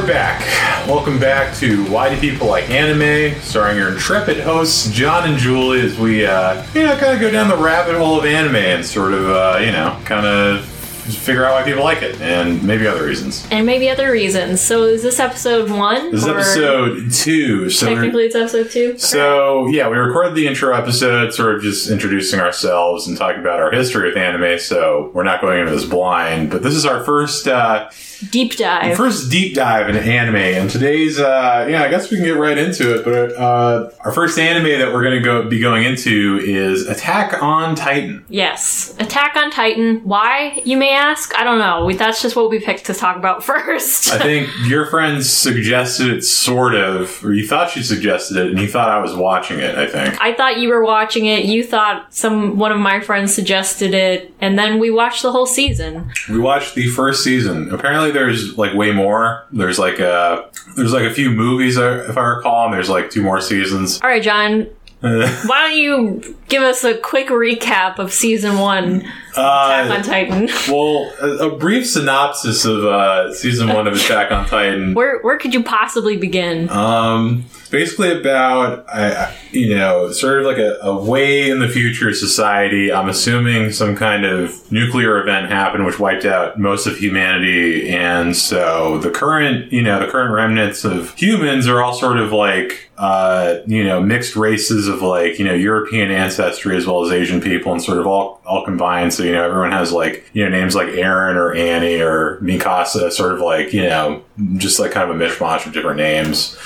we're back. Welcome back to Why Do People Like Anime, starring your intrepid hosts, John and Julie, as we, uh, you know, kind of go down the rabbit hole of anime and sort of, uh, you know, kind of figure out why people like it and maybe other reasons. and maybe other reasons. So is this episode one? This is episode two. So, Technically, it's episode two. so yeah, we recorded the intro episode, sort of just introducing ourselves and talking about our history with anime. So we're not going into this blind, but this is our first. Uh, deep dive. First deep dive into anime, and today's, uh, yeah, I guess we can get right into it. But uh, our first anime that we're going to go be going into is Attack on Titan. yes, Attack on Titan. Why you may ask? I don't know. We, that's just what we picked to talk about first. I think your friend suggested it, sort of, or you thought she suggested it, and you thought I was watching it. I think. I thought you were watching it. You thought some one of my friends suggested it, and then we watched the whole season. We watched the first season. Apparently, there's like way more. There's like a there's like a few movies, uh, if I recall, and there's like two more seasons. All right, John. Why don't you give us a quick recap of season one, Attack on Uh, Titan? well, a, a brief synopsis of uh, season one of Attack on Titan. Where where could you possibly begin? Um, basically about, I, I- you know, sort of like a, a way in the future society. I'm assuming some kind of nuclear event happened which wiped out most of humanity. And so the current, you know, the current remnants of humans are all sort of like, uh, you know, mixed races of like, you know, European ancestry as well as Asian people and sort of all, all combined. So, you know, everyone has like, you know, names like Eren or Annie or Mikasa, sort of like, you know, just like kind of a mishmash of different names.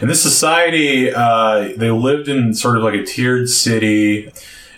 And this society, uh, they lived in sort of like a tiered city.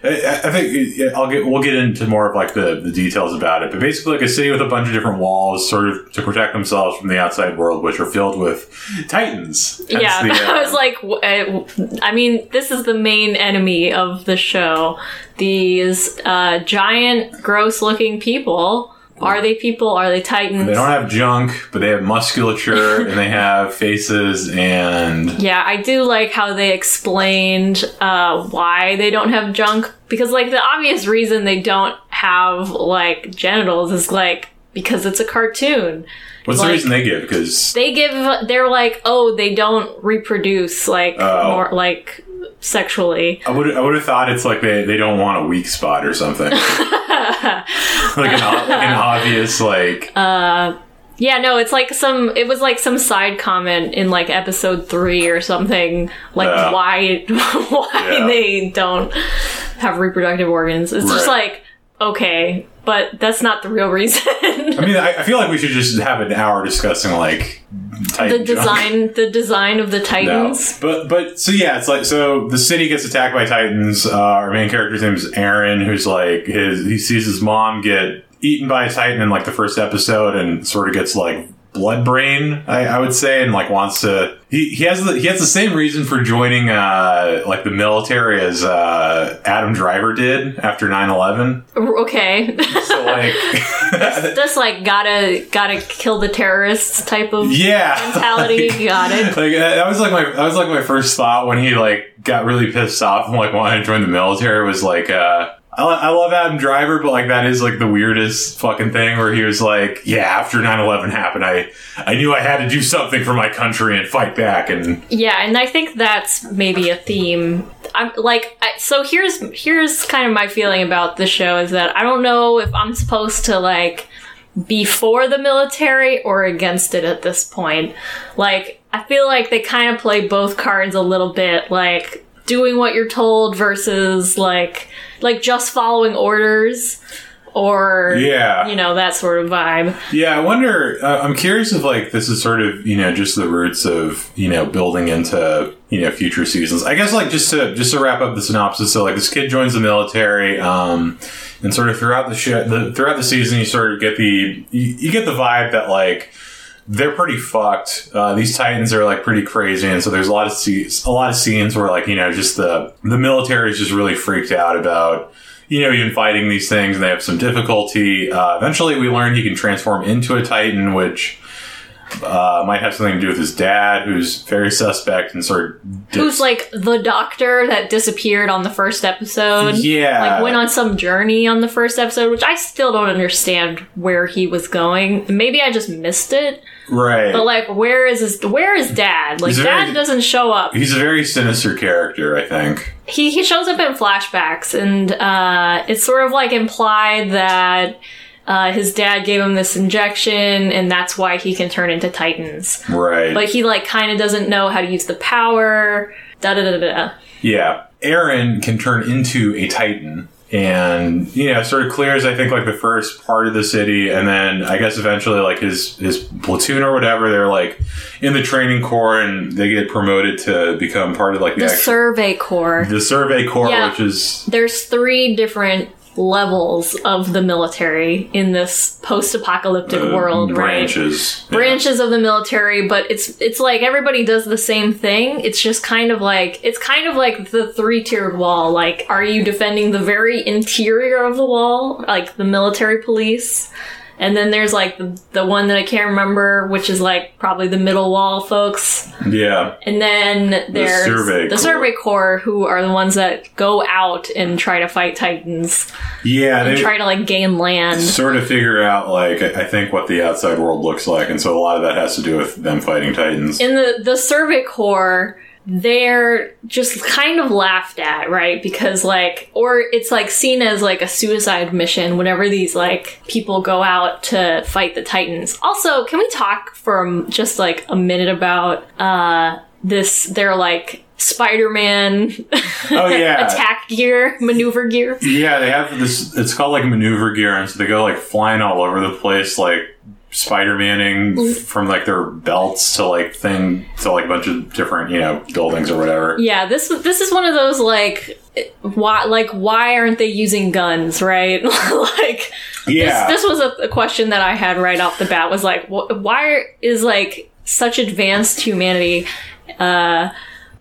I, I think I'll get we'll get into more of like the, the details about it, but basically like a city with a bunch of different walls, sort of to protect themselves from the outside world, which are filled with titans. Hence yeah, the, uh, I was like, uh, I mean, this is the main enemy of the show. These uh, giant, gross-looking people. Are they people? Are they titans? they don't have junk, but they have musculature and they have faces and Yeah, I do like how they explained uh, why they don't have junk because, like, the obvious reason they don't have like genitals is like because it's a cartoon. what's Like- the reason they give? Because They give they're like, oh, they don't reproduce like Oh. more like sexually. I would I would have thought it's like they, they don't want a weak spot or something, like an, like an obvious like uh, Yeah, no, it's like some. It was like some side comment in like episode three or something, like Yeah. why why Yeah. they don't have reproductive organs. It's just like okay, but that's not the real reason. I mean, I, I feel like we should just have an hour discussing like the Titan junk. design, the design of the No. Titans. But but so yeah, it's like so the city gets attacked by Titans. Uh, our main character's name is Eren, who's like his he sees his mom get eaten by a Titan in like the first episode, and sort of gets like blood brain, I, I would say, and like wants to. He, he has the he has the same reason for joining uh, like the military as uh, Adam Driver did after 9-11. Okay, So like just like gotta gotta kill the terrorists type of yeah mentality. Got it. like that was like my that was like my first thought when he like got really pissed off and like wanted to join the military was like uh I, I love Adam Driver, but like that is like the weirdest fucking thing where he was like, yeah, after 9-11 happened, I I knew I had to do something for my country and fight back and Yeah, and I think that's maybe a theme. I'm like, I, so here's here's kind of my feeling about the show is that I don't know if I'm supposed to like be for the military or against it at this point. Like, I feel like they kind of play both cards a little bit, like doing what you're told versus like like just following orders or Yeah. you know that sort of vibe. Yeah, I wonder. Uh, I'm curious if like this is sort of you know just the roots of you know building into you know future seasons. I guess like just to just to wrap up the synopsis. So like this kid joins the military, um, and sort of throughout the show, the throughout the season, you sort of get the you, you get the vibe that like they're pretty fucked. Uh, these Titans are like pretty crazy, and so there's a lot of scenes, a lot of scenes where like you know just the the military is just really freaked out about you know even fighting these things, and they have some difficulty. Uh, eventually, we learn he can transform into a Titan, which uh, might have something to do with his dad, who's very suspect and sort of Who's like the doctor that disappeared on the first episode? yeah, Like went on some journey on the first episode, which I still don't understand where he was going. Maybe I just missed it. right. But like, where is his? Where is Dad? Like, He's Dad doesn't show up. He's a very sinister character, I think. He he shows up in flashbacks, and uh, it's sort of like implied that uh, his dad gave him this injection, and that's why he can turn into Titans. Right. But he like kind of doesn't know how to use the power. Da da da da. Yeah, Eren can turn into a Titan, and you know, sort of clears. I think like the first part of the city, and then I guess eventually like his his platoon or whatever. They're like in the training corps, and they get promoted to become part of like the, The actual, Survey Corps. the survey corps, Yeah. which is there's three different levels of the military in this post-apocalyptic uh, world, right? branches. Yeah. Branches of the military, but it's it's like everybody does the same thing. It's just kind of like it's kind of like the three-tiered wall. Like, are you defending the very interior of the wall, like the military police? And then there's like the, the one that I can't remember, which is like probably the middle wall folks. Yeah, And then there's Survey the Corps. Survey Corps, who are the ones that go out and try to fight Titans yeah. and They try to like gain land. sort of figure out like I I think what the outside world looks like, and so a lot of that has to do with them fighting Titans. In the the Survey Corps, they're just kind of laughed at, right? Because like, or it's like seen as like a suicide mission whenever these like people go out to fight the Titans. Also, can we talk for just like a minute about uh this? They're like Spider-Man Oh yeah, attack gear, maneuver gear. Yeah, they have this. It's called like maneuver gear, and so they go like flying all over the place, like Spider Manning from like their belts to like thing to like a bunch of different you know buildings or whatever. Yeah, this this is one of those like why like why aren't they using guns, right? like Yeah, this, this was a, a question that I had right off the bat was like wh- why is like such advanced humanity uh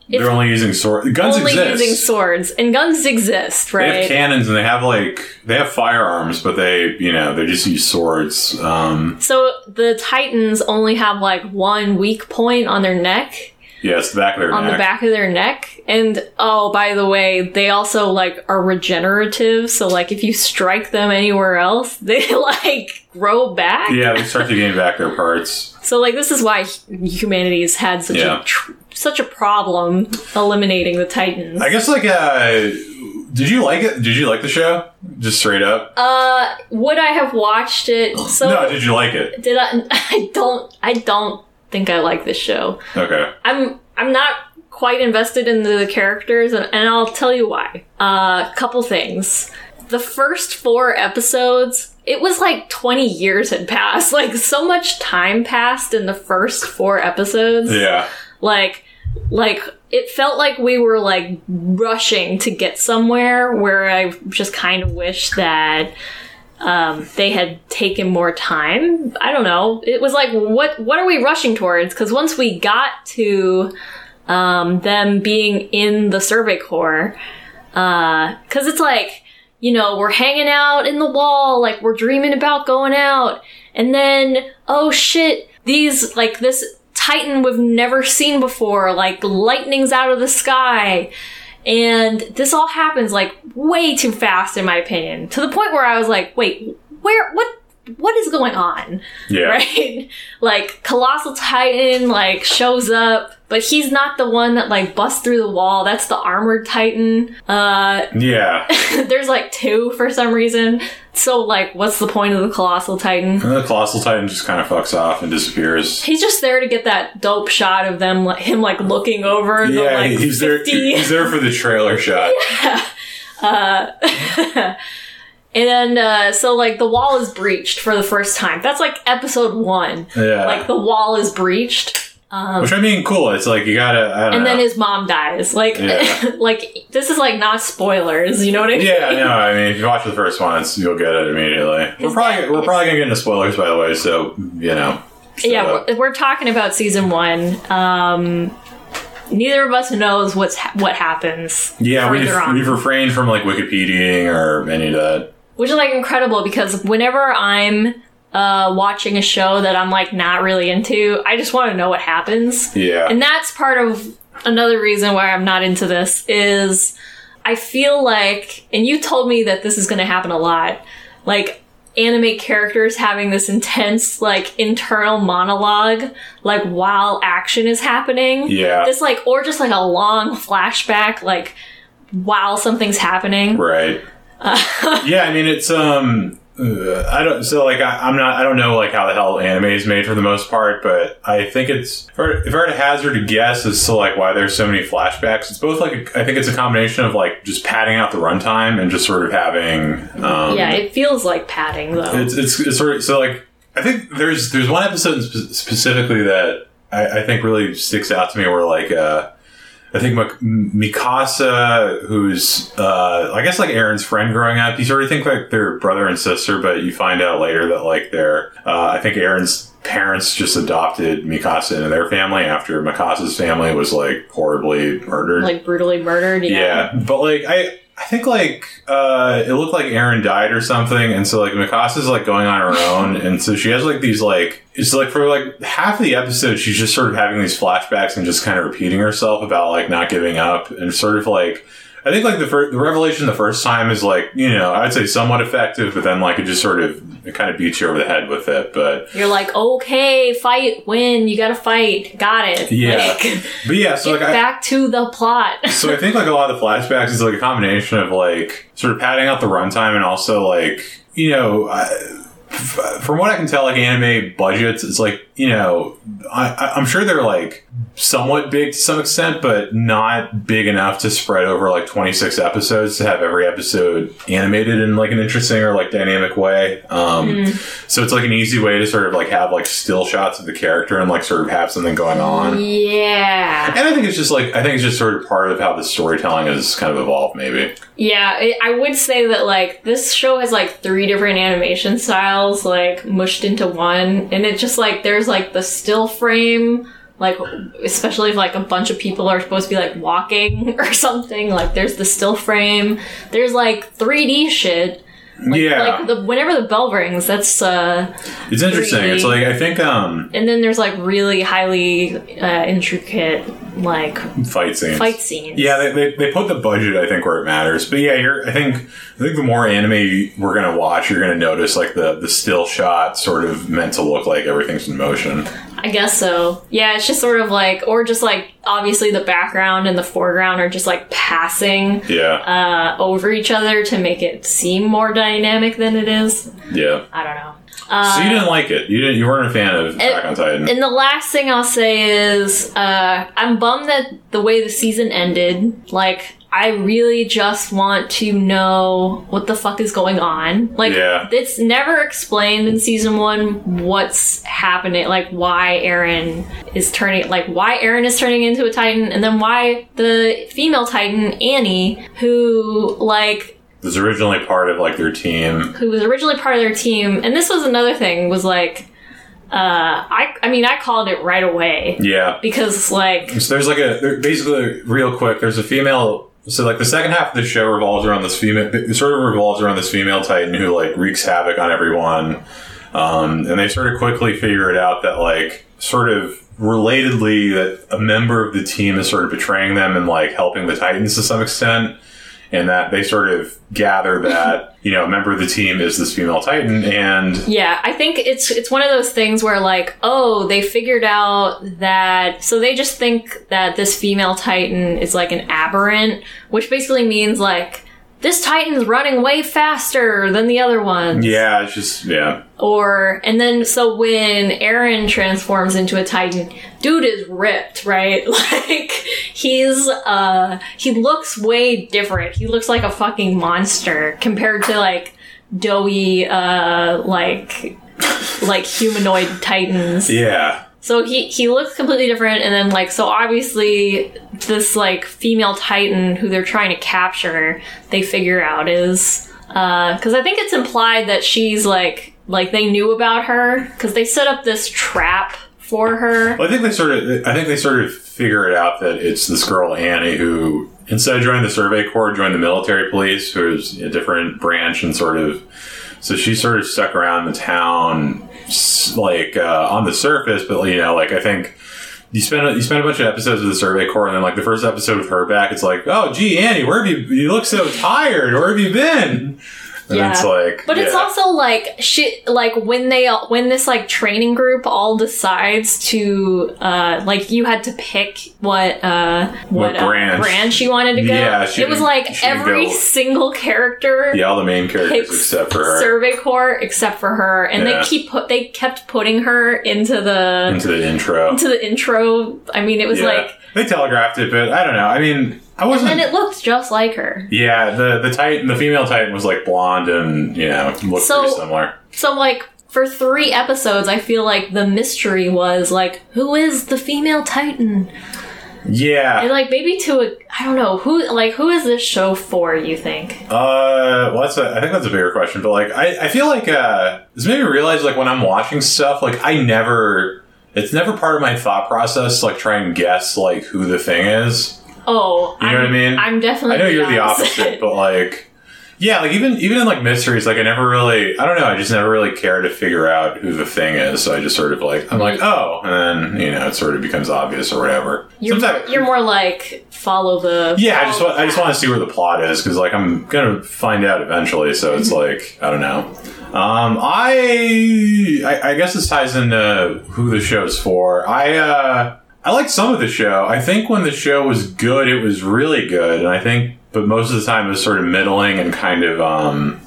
they're only using sword. Guns exist. only exist. using swords and guns exist, right? they have cannons and they have like they have firearms, but they you know they just use swords. Um, so the Titans only have like one weak point on their neck yeah, the back of their on neck. the back of their neck. And oh, by the way, they also like are regenerative. So like if you strike them anywhere else, they like grow back. Yeah, they start to gain back their parts. So like this is why humanity has had such Yeah. a tr- such a problem eliminating the Titans. I guess like uh, did you like it? Did you like the show? Just straight up. uh, would I have watched it? So no, did you like it? did I? I don't. I don't think I like this show. Okay. I'm I'm not quite invested in the characters, and, and I'll tell you why. A uh, couple things. The first four episodes, it was like 20 years had passed. Like so much time passed in the first four episodes. Yeah. Like like it felt like we were like rushing to get somewhere where I just kind of wish that um, they had taken more time. I don't know. It was like, what what are we rushing towards? Because once we got to um, them being in the Survey Corps, because it's like, you know, we're hanging out in the wall, like we're dreaming about going out, and then oh shit, these like this Titan we've never seen before, like lightning's out of the sky. And this all happens like way too fast, in my opinion, to the point where I was like, wait, where, what, what is going on? Yeah. Right? Like, Colossal Titan, like, shows up, but he's not the one that, like, busts through the wall. That's the Armored Titan. Uh, Yeah. there's, like, two for some reason. So, like, what's the point of the Colossal Titan? And the Colossal Titan just kind of fucks off and disappears. He's just there to get that dope shot of them, like, him, like, looking over the, Yeah, like, he's there. He's there for the trailer shot. And uh, so, like, the wall is breached for the first time. That's like episode one. Yeah. Like, the wall is breached. Which I mean, cool. It's like you gotta. I don't and know. then his mom dies. Like, Yeah. like this is like not spoilers. You know what I mean? yeah, no. I mean, if you watch the first one, it's, you'll get it immediately. We're probably we're probably gonna get into spoilers, by the way. So you know. shut yeah. We're, we're talking about season one. Um, neither of us knows what's ha- what happens. Yeah, we've, we've refrained from like Wikipediaing or any of that. Which is like incredible because whenever I'm uh, watching a show that I'm like not really into. I just want to know what happens. Yeah. And that's part of another reason why I'm not into this is I feel like, and you told me that this is going to happen a lot, like anime characters having this intense, like internal monologue, like while action is happening. Yeah. This like, or just like a long flashback, like while something's happening. Right. yeah, I mean it's um uh, I don't so like I, I'm not I don't know like how the hell anime is made for the most part, but I think it's if I were- if I were to hazard a guess as to like why there's so many flashbacks, it's both like a, I think it's a combination of like just padding out the runtime and just sort of having um, Yeah, it feels like padding though. it's, it's it's sort of so like I think there's there's one episode spe- specifically that I, I think really sticks out to me where like uh I think Mikasa, who's uh, I guess like Eren's friend growing up, you sort of think like they're brother and sister, but you find out later that like they're uh, I think Eren's parents just adopted Mikasa into their family after Mikasa's family was like horribly murdered. like brutally murdered. Yeah. Yeah, but like I, I think like uh, it looked like Eren died or something, and so like Mikasa's like going on her own, and so she has like these like it's like for like half of the episode she's just sort of having these flashbacks and just kind of repeating herself about like not giving up and sort of like. I think like the first, the revelation the first time is like you know I'd say somewhat effective, but then like it just sort of it kind of beats you over the head with it. But You're like, okay, fight, win, you gotta fight, got it. Yeah. Like, but yeah, so like I, back to the plot. so I think like a lot of the flashbacks is like a combination of like sort of padding out the runtime and also like you know I, from what I can tell like anime budgets it's like you know I, I'm sure they're like somewhat big to some extent but not big enough to spread over like 26 episodes to have every episode animated in like an interesting or like dynamic way um, so it's like an easy way to sort of like have like still shots of the character and like sort of have something going on yeah. and I think it's just like I think it's just sort of part of how the storytelling has kind of evolved, maybe. Yeah, it, I would say that like this show has like three different animation styles like mushed into one, and it just like there's like the still frame, like especially if like a bunch of people are supposed to be like walking or something. Like there's the still frame. There's like 3D shit. Like, yeah, Like the whenever the bell rings, that's uh, it's interesting. 3D. It's like I think um and then there's like really highly uh, intricate like fight scenes. fight scenes. Yeah, they, they, they put the budget I think where it matters. But yeah, you're I think I think the more anime we're gonna watch, you're gonna notice like the the still shot sort of meant to look like everything's in motion. I guess so. Yeah, it's just sort of like, or just like, obviously the background and the foreground are just like passing Yeah, uh, over each other to make it seem more dynamic than it is. yeah. I don't know. so you didn't like it. You didn't. You weren't a fan of Attack on Titan. And the last thing I'll say is, uh, I'm bummed that the way the season ended, like, I really just want to know what the fuck is going on. Like, Yeah. it's never explained in season one what's happening, like why Eren is turning, like why Eren is turning into a Titan, and then why the female Titan Annie, who like was originally part of like their team. who was originally part of their team, and this was another thing, was like, uh, I, I mean, I called it right away Yeah, because like So there's like a basically real quick. There's a female. So like the second half of the show revolves around this female. It sort of revolves around this female titan who like wreaks havoc on everyone. Um, and they sort of quickly figure it out that like sort of relatedly that a member of the team is sort of betraying them and like helping the titans to some extent. And that they sort of gather that you know a member of the team is this female titan and Yeah, I think it's it's one of those things where like, oh, they figured out that so they just think that this female titan is like an aberrant, which basically means like this titan's running way faster than the other ones. yeah, it's just yeah. Or and then so when Eren transforms into a titan, dude is ripped, right? Like he's uh he looks way different. He looks like a fucking monster compared to like doughy uh like like humanoid titans. Yeah. So he he looks completely different and then like so obviously this like female titan who they're trying to capture, they figure out is uh cuz I think it's implied that she's like like they knew about her cuz they set up this trap for her. Well, I think they sort of. I think they sort of figure it out that it's this girl Annie who, instead of joining the Survey Corps, joined the military police, who's a different branch and sort of So she sort of stuck around the town, like uh, on the surface, but you know, like I think you spend you spend a bunch of episodes with the Survey Corps, and then like the first episode of her back, it's like, oh, gee, Annie, where have you? You look so tired. Where have you been? And Yeah. it's like, But it's also like shit. Like when they all- when this like training group all decides to uh like you had to pick what uh what, What uh, branch. branch you wanted to go. Yeah, she it was like every go- single character yeah, all the main characters except for her Survey Corps except for her, and Yeah. they keep put they kept putting her into the into the intro. into the intro. I mean, it was yeah, like, they telegraphed it, but I don't know. I mean, I and wasn't. then it looked just like her. yeah, the the Titan, the female Titan was like blonde and you know looked So- pretty similar. So like for three episodes, I feel like the mystery was like, who is the female Titan? Yeah. And like maybe to a I don't know who like who is this show for? You think? Uh, well, that's a, I think that's a bigger question, but like, I, I feel like uh, this made me realize like when I'm watching stuff, like I never, it's never part of my thought process like try and guess like who the thing is. Oh, You know I'm, what I mean? I'm definitely. I know you're the opposite, but like, yeah, like even even in like mysteries, like I never really, I don't know, I just never really care to figure out who the thing is. So I just sort of like, I'm like, oh, and then you know, it sort of becomes obvious or whatever. you're Sometimes- you're more like follow the. Yeah, I just want I just want to see where the plot is because like I'm gonna find out eventually. So it's like I don't know. Um, I, I I guess this ties into who the show's for. I uh I like some of the show. I think when the show was good, it was really good, and I think but most of the time it was sort of middling and kind of um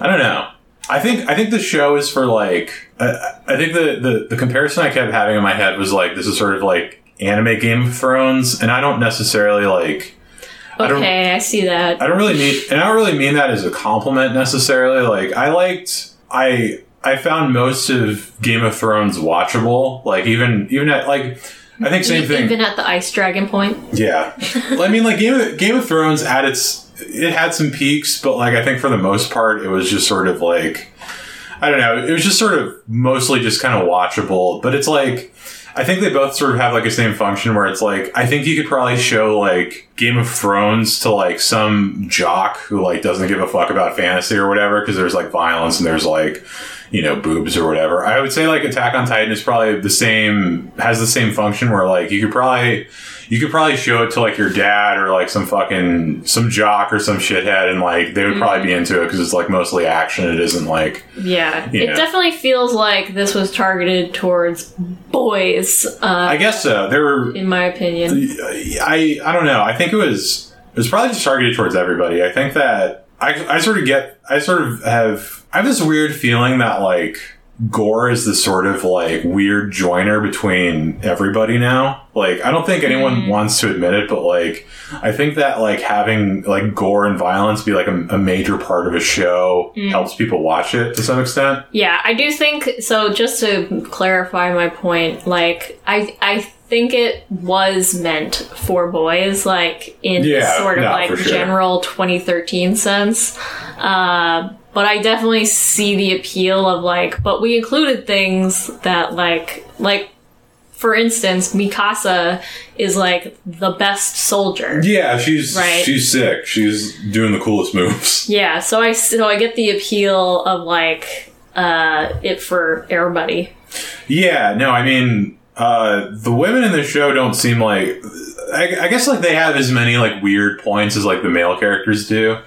I don't know. I think I think the show is for like I, I think the, the the comparison I kept having in my head was like this is sort of like anime Game of Thrones, and I don't necessarily like. I Okay, I see that. I don't really mean, and I don't really mean that as a compliment necessarily. Like, I liked, I, I found most of Game of Thrones watchable. Like, even, even at, like, I think same thing. Even at the ice dragon point. Yeah. I mean, like Game of Game of Thrones at its it had some peaks, but like I think for the most part it was just sort of like I don't know, it was just sort of mostly just kind of watchable, but it's like I think they both sort of have like a same function where it's like I think you could probably show like Game of Thrones to like some jock who like doesn't give a fuck about fantasy or whatever because there's like violence and there's like you know boobs or whatever. I would say like Attack on Titan is probably the same has the same function where like you could probably you could probably show it to like your dad or like some fucking some jock or some shithead and like they would probably be into it because it's like mostly action. It isn't like Yeah. It definitely feels like this was targeted towards boys, uh, I guess so. There were in my opinion. I I don't know. I think it was it was probably just targeted towards everybody. I think that I I sort of get I sort of have I have this weird feeling that like gore is the sort of like weird joiner between everybody now. Like I don't think anyone mm. wants to admit it, but like I think that like having like gore and violence be like a, a major part of a show mm. helps people watch it to some extent. Yeah, I do think so. Just to clarify my point, like I I think it was meant for boys, like in Yeah, sort of no, like sure. general 2013 sense. Uh, but I definitely see the appeal of like, but we included things that like like. For instance, Mikasa is like the best soldier. Yeah, she's Right. she's sick. She's doing the coolest moves. Yeah, so I so I get the appeal of like uh it for everybody. Yeah, no, I mean, uh, the women in the show don't seem like. I, I guess like they have as many like weird points as like the male characters do.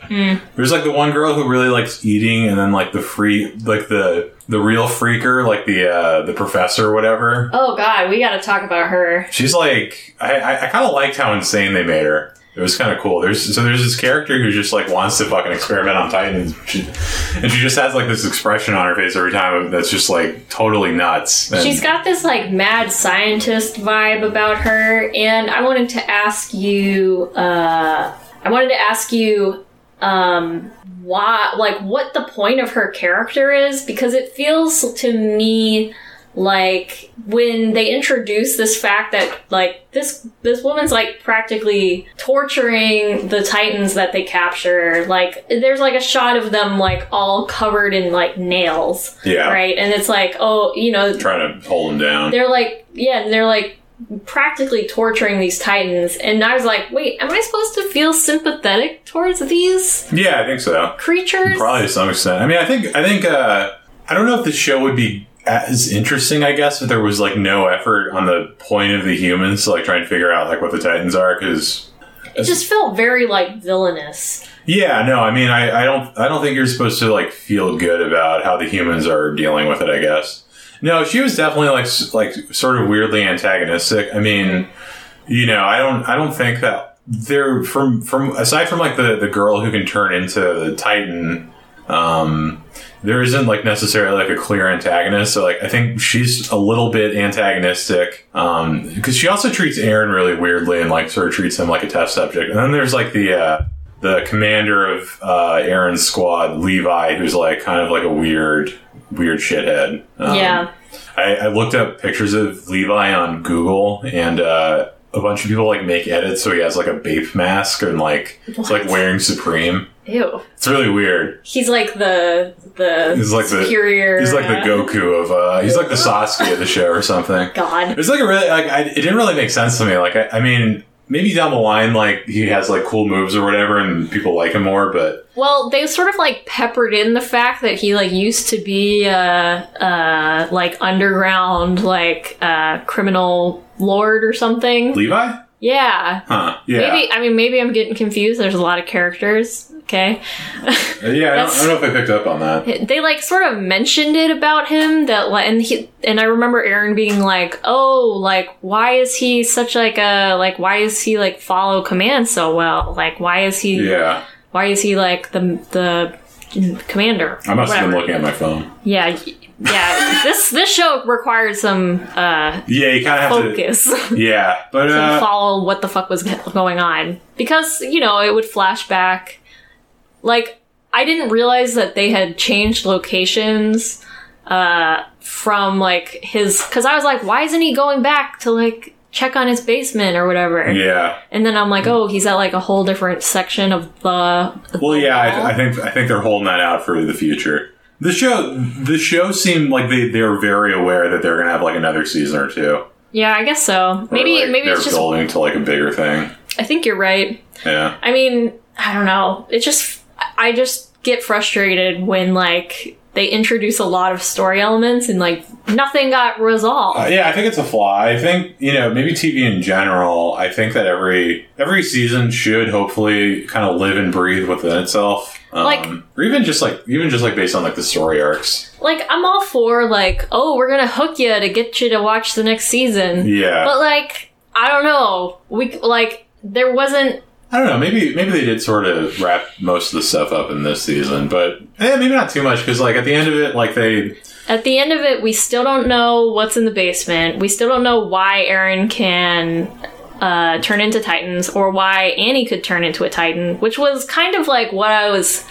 There's like the one girl who really likes eating, and then like the free, like the the real freaker, like the uh, the professor or whatever. Oh god, we got to talk about her. She's like, I I, I kind of liked how insane they made her. It was kind of cool. There's so there's this character who just like wants to fucking experiment on Titans, she, and she just has like this expression on her face every time that's just like totally nuts. And- She's got this like mad scientist vibe about her, and I wanted to ask you. Uh, I wanted to ask you um, why, like, what the point of her character is, because it feels to me like when they introduce this fact that like this this woman's like practically torturing the titans that they capture like there's like a shot of them like all covered in like nails Yeah. right and it's like oh you know trying to hold them down. they're like yeah they're like practically torturing these titans and i was like wait am i supposed to feel sympathetic towards these Yeah, I think so. creatures Probably to some extent. I mean, I think I think uh, I don't know if the show would be as interesting. I guess if there was like no effort on the point of the humans to like try and figure out like what the Titans are. Because it just felt very like villainous yeah, no, I mean, I, I don't I don't think you're supposed to like feel good about how the humans are dealing with it. I guess. No, she was definitely like like sort of weirdly antagonistic. I mean, mm-hmm. you know, I don't I don't think that they're from from aside from like the the girl who can turn into the Titan. Um, there isn't like necessarily like a clear antagonist. So like I think she's a little bit antagonistic um, because she also treats Eren really weirdly and like sort of treats him like a test subject. And then there's like the uh, the commander of uh, Eren's squad, Levi, who's like kind of like a weird weird shithead. Um, yeah I, I looked up pictures of Levi on Google, and uh, a bunch of people like make edits so he has like a Bape mask and like it's like wearing Supreme. ew It's really weird. he's like the the He's like the- He's like the Goku of uh, he's like the Sasuke of the show or something. god It's like a really like I, it didn't really make sense to me. Like I, I mean, maybe down the line, like he has like cool moves or whatever, and people like him more. But Well, they sort of like peppered in the fact that he like used to be uh uh like underground like uh criminal lord or something. Levi, Yeah. huh? Yeah, Maybe I mean maybe I'm getting confused. There's a lot of characters. Okay. Uh, yeah. I don't, I don't know if I picked up on that. They like sort of mentioned it about him that like and he and I remember Eren being like, "Oh, like why is he such like a like why is he like follow command so well? Like why is he Yeah, why is he like the the commander?" I must have been looking at my phone. Yeah, yeah. this this show required some uh, Yeah, you kind of have focus to to. Yeah, but uh, follow what the fuck was going on because you know it would flash back. Like I didn't realize that they had changed locations uh, from like his because I was like, why isn't he going back to like check on his basement or whatever? yeah. And then I'm like, oh, he's at like a whole different section of the. Well, yeah, I, I think I think they're holding that out for the future. The show, the show seemed like they they're very aware that they're gonna have like another season or two. yeah, I guess so. Or, Maybe like, maybe they're it's just. building to like a bigger thing. I think you're right. Yeah, I mean, I don't know. It just, I just get frustrated when like they introduce a lot of story elements and like nothing got resolved. Uh, yeah, I think it's a flaw. I think you know maybe TV in general. I think that every every season should hopefully kind of live and breathe within itself. Um, Like- or even just like even just like based on like the story arcs. like I'm all for like, oh, we're gonna hook you to get you to watch the next season. Yeah, But like, I don't know. We like there wasn't. I don't know. Maybe maybe they did sort of wrap most of the stuff up in this season, but eh, maybe not too much because like at the end of it, like they At the end of it, we still don't know what's in the basement. We still don't know why Eren can uh, turn into Titans or why Annie could turn into a Titan, which was kind of like what I was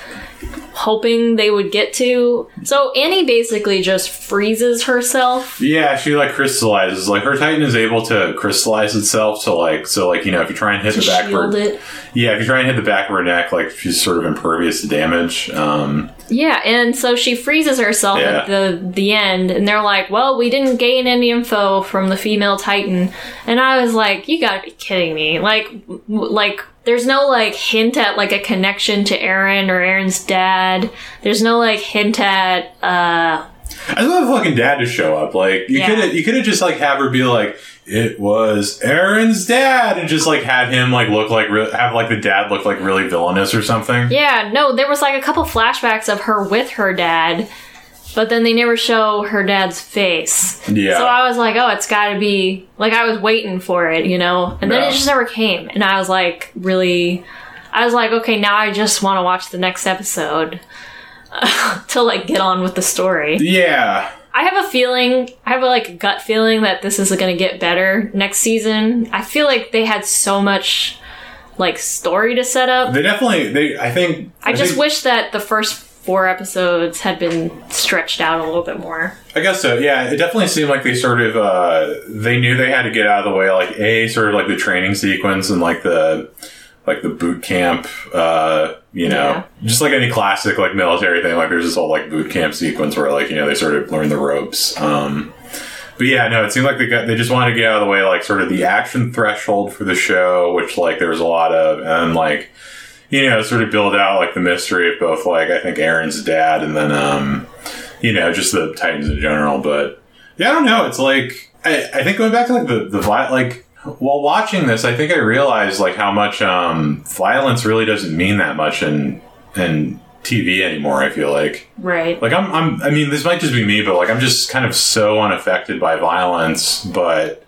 hoping they would get to. So Annie basically just freezes herself. Yeah, she like crystallizes. Like her Titan is able to crystallize itself to like so like you know if you try and hit To the back of her it. yeah if you try and hit the back of her neck like she's sort of impervious to damage. Um, Yeah, and so she freezes herself at the the end, and they're like, "Well, we didn't gain any info from the female Titan," and I was like, "You gotta be kidding me!" Like, w- like there's no like hint at like a connection to Eren or Eren's dad. There's no like hint at uh I the fucking dad to show up. Like you Yeah. could have you could have just like have her be like it was Eren's dad and just like had him like look like re- have like the dad look like really villainous or something. yeah no. There was like a couple flashbacks of her with her dad. But then they never show her dad's face. Yeah. So I was like, oh, it's got to be like I was waiting for it, you know, and then Yeah. it just never came, and I was like, really, I was like, okay, now I just want to watch the next episode to like get on with the story. Yeah. I have a feeling, I have a like gut feeling that this is going to get better next season. I feel like they had so much like story to set up. They definitely they I think I just think- wish that the first four episodes had been stretched out a little bit more. I guess so. Yeah, it definitely seemed like they sort of uh, they knew they had to get out of the way. Like a sort of like the training sequence and like the like the boot camp. Uh, you know, Yeah. just like any classic like military thing. Like there's this whole like boot camp sequence where like you know they sort of learn the ropes. Um, but yeah, no, it seemed like they got they just wanted to get out of the way, like sort of the action threshold for the show, which like there was a lot of, and like you know, sort of build out like the mystery of both like I think Eren's dad and then um you know just the Titans in general. But yeah, I don't know. It's like I, I think going back to like the the vi- like while watching this, I think I realized like how much um violence really doesn't mean that much in in TV anymore. I feel like. Right. Like I'm, I'm, I mean, this might just be me, but like I'm just kind of so unaffected by violence. But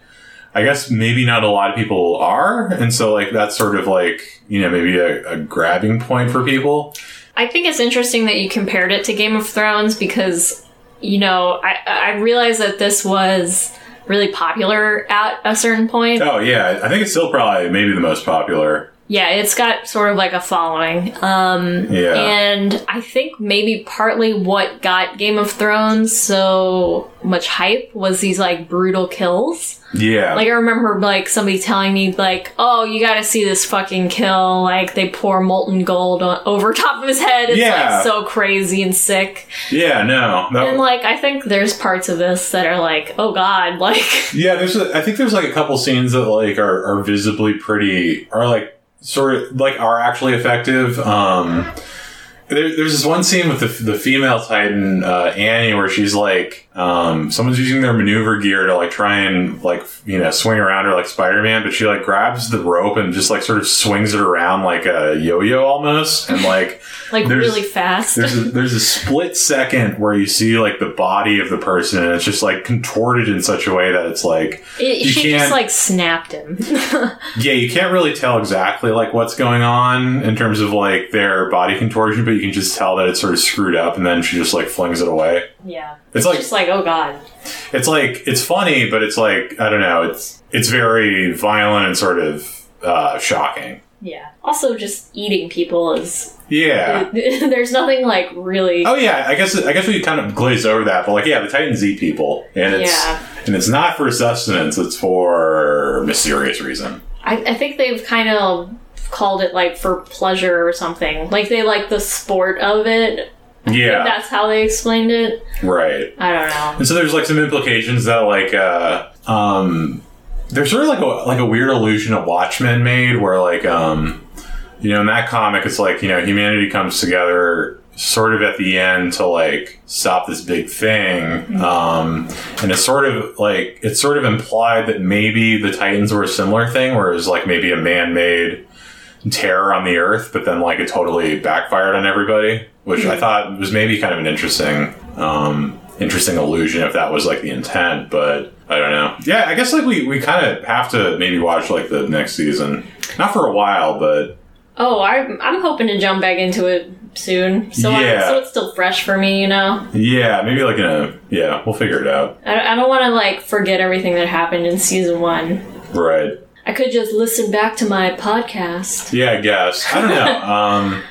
I guess maybe not a lot of people are, and so like that's sort of like you know maybe a, a grabbing point for people. I think it's interesting that you compared it to Game of Thrones because, you know, I, I realize that this was really popular at a certain point. Oh yeah, I think it's still probably maybe the most popular. Yeah, it's got sort of like a following. Um, Yeah. And I think maybe partly what got Game of Thrones so much hype was these like brutal kills. Yeah. Like I remember like somebody telling me like, "Oh, you got to see this fucking kill! Like they pour molten gold on, over top of his head. It's Yeah. like so crazy and sick." yeah, no. And like I think there's parts of this that are like, "Oh God!" Like Yeah, there's. A, I think there's like a couple scenes that like are, are visibly pretty, are like sort of like are actually effective. Um, there, there's this one scene with the, the female Titan uh, Annie where she's like, um, someone's using their maneuver gear to like try and like you know swing around her like Spider Man, but she like grabs the rope and just like sort of swings it around like a yo yo almost, and like like really fast. there's a, there's a split second where you see like the body of the person and it's just like contorted in such a way that it's like It, you she just like snapped him. yeah you can't really tell exactly like what's going on in terms of like their body contortion but you can just tell that it's sort of screwed up and then she just like flings it away yeah. It's like- just like, "Oh God." it's like it's funny but it's like i don't know it's it's very violent and sort of uh shocking Yeah. Also, just eating people is. yeah There's nothing like really. Oh yeah, I guess I guess we kind of glazed over that, but like yeah, the Titans eat people, and it's Yeah. and it's not for sustenance; it's for mysterious reason. I, I think they've kind of called it like for pleasure or something. Like they like the sport of it. Yeah, That's how they explained it. right. I don't know. And so there's like some implications that like uh um there's sort of like a like a weird illusion of Watchmen made where like um you know in that comic it's like you know humanity comes together sort of at the end to like stop this big thing um and it's sort of like it's sort of implied that maybe the titans were a similar thing where it was like maybe a man-made terror on the earth but then like it totally backfired on everybody which i thought was maybe kind of an interesting um interesting illusion if that was like the intent but i don't know yeah i guess like we we kind of have to maybe watch like the next season not for a while but Oh, I'm I'm hoping to jump back into it soon. So I, Yeah. so it's still fresh for me, you know. yeah maybe like in a yeah we'll figure it out I, I don't want to like forget everything that happened in season one. right I could just listen back to my podcast. Yeah, I guess. I don't know. um,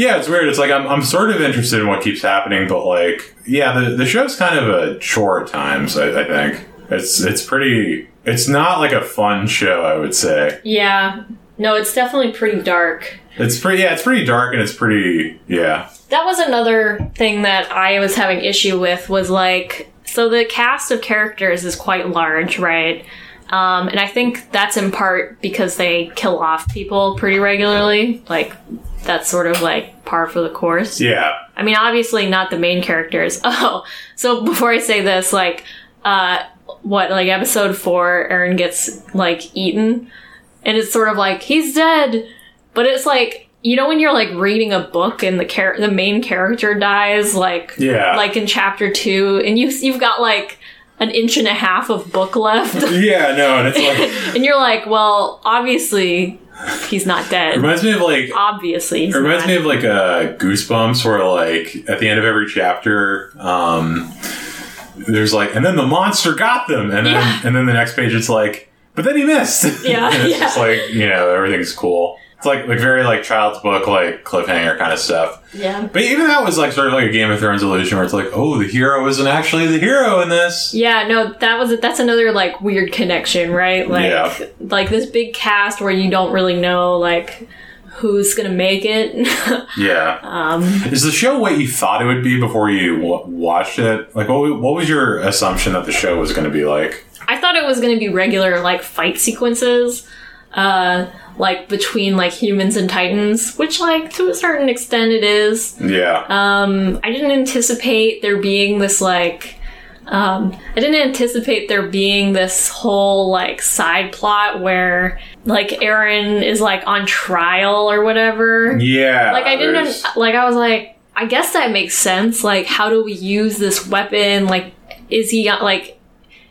yeah, it's weird. It's like I'm, I'm sort of interested in what keeps happening, but like, yeah, the, the show's kind of a chore at times. I, I think it's it's pretty. It's not like a fun show. I would say Yeah. No, it's definitely pretty dark. it's pretty. Yeah, it's pretty dark and it's pretty. Yeah, That was another thing that I was having issue with was like so the cast of characters is quite large, right? Um, and I think that's in part because they kill off people pretty regularly. Like that's sort of like par for the course. yeah, I mean, obviously not the main characters. Oh, so before I say this, like, uh, what, like episode four, Eren gets, like, eaten, and it's sort of like, he's dead! But it's like, you know when you're, like, reading a book and the char- the main character dies, like, Yeah. like in chapter two, and you, you've got, like, an inch and a half of book left, yeah. No, and it's like and you're like, well, obviously, he's not dead. reminds me of like Obviously, he's It reminds not. me of like a Goosebumps, where like at the end of every chapter, um, there's like, and then the monster got them, and then Yeah. and then the next page it's like, but then he missed. Yeah, and it's yeah. just like you know everything's cool. It's like like very like child's book like cliffhanger kind of stuff. yeah. But even that was like sort of like a Game of Thrones illusion where it's like, oh, the hero isn't actually the hero in this. Yeah, no, that was that's another like weird connection, right? Like Yeah. like this big cast where you don't really know like who's gonna make it. Yeah. um, Is the show what you thought it would be before you w- watched it? Like, what, what was your assumption that the show was going to be like? I thought it was gonna be regular like fight sequences, uh, like between like humans and titans, which like to a certain extent it is. Yeah. Um, I didn't anticipate there being this like. Um, I didn't anticipate there being this whole like side plot where like Eren is like on trial or whatever. yeah. like I didn't there's- like I was like I guess that makes sense. Like how do we use this weapon? Like is he like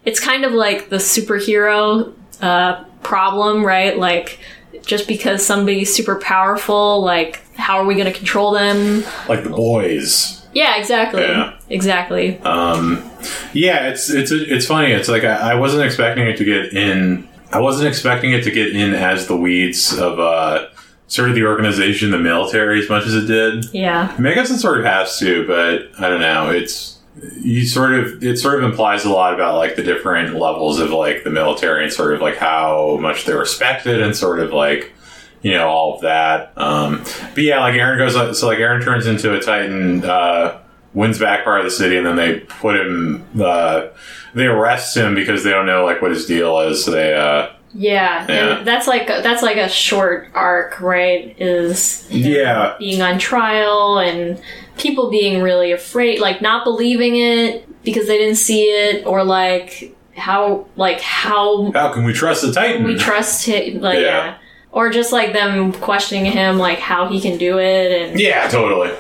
it's kind of like the superhero uh problem, right? Like just because somebody's super powerful, like how are we going to control them? like the boys. Yeah, exactly. Yeah. Exactly. Um, yeah, it's it's it's funny. It's like I, I wasn't expecting it to get in. I wasn't expecting it to get in as the weeds of uh, sort of the organization, the military, as much as it did. yeah. I mean, I guess it sort of has to, but I don't know. It's you sort of it sort of implies a lot about like the different levels of like the military and sort of like how much they're respected and sort of like you know all of that. Um, but yeah, like Eren goes so like Eren turns into a Titan, uh, wins back part of the city, and then they put him. Uh, they arrest him because they don't know like what his deal is. So they uh, Yeah, Yeah. that's like that's like a short arc, right? Is yeah. being on trial and people being really afraid, like not believing it because they didn't see it, or like how like how How can we trust the Titan? we trust him, like Yeah. yeah. or just like them questioning him, like how he can do it, and yeah, totally.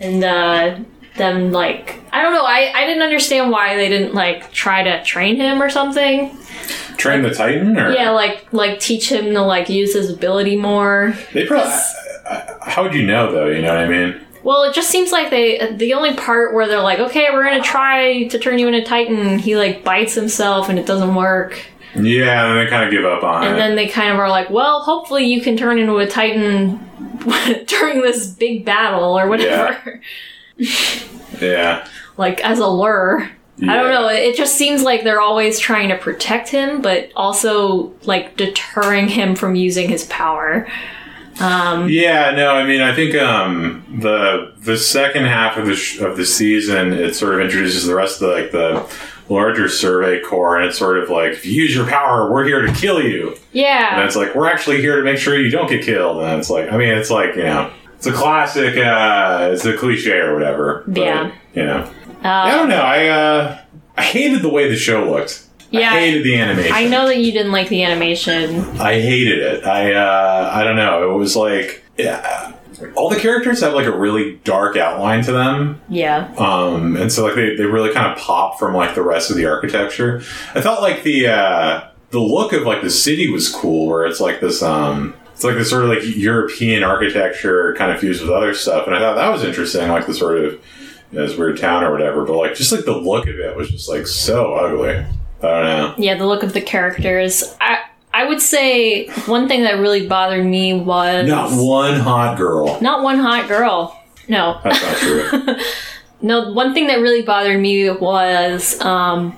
and uh, them like I don't know, I I didn't understand why they didn't like try to train him or something. Train the Titan, or Yeah, like like teach him to like use his ability more. They probably. How would you know though? You know what I mean? Well, it just seems like they uh, the only part where they're like, okay, we're gonna try to turn you into Titan. He like bites himself and it doesn't work, Yeah, and they kind of give up on and it. And then they kind of are like, well, hopefully you can turn into a Titan during this big battle or whatever, yeah. yeah. like as a lure. I don't know. It just seems like they're always trying to protect him, but also like deterring him from using his power. Um, Yeah, no, I mean, I think um, the the second half of the sh- of the season it sort of introduces the rest of the, like the larger Survey Corps, and it's sort of like if you use your power, we're here to kill you, Yeah, and it's like we're actually here to make sure you don't get killed, and it's like I mean, it's like you know, it's a classic, uh, it's a cliche or whatever. but, Yeah. you know, uh, I don't know, I uh, I hated the way the show looked. Yeah. I hated the animation. I know that you didn't like the animation. I hated it. I uh, I don't know. It was like yeah, all the characters have like a really dark outline to them, Yeah. um, and so like they, they really kind of pop from like the rest of the architecture. I felt like the uh, the look of like the city was cool, where it's like this um. It's like this sort of like European architecture kind of fused with other stuff, and I thought that was interesting, like the sort of you know, this weird town or whatever. But like just like the look of it was just like so ugly. I don't know. Yeah, the look of the characters. I I would say one thing that really bothered me was Not one hot girl. not one hot girl. No. That's not true. No, one thing that really bothered me was um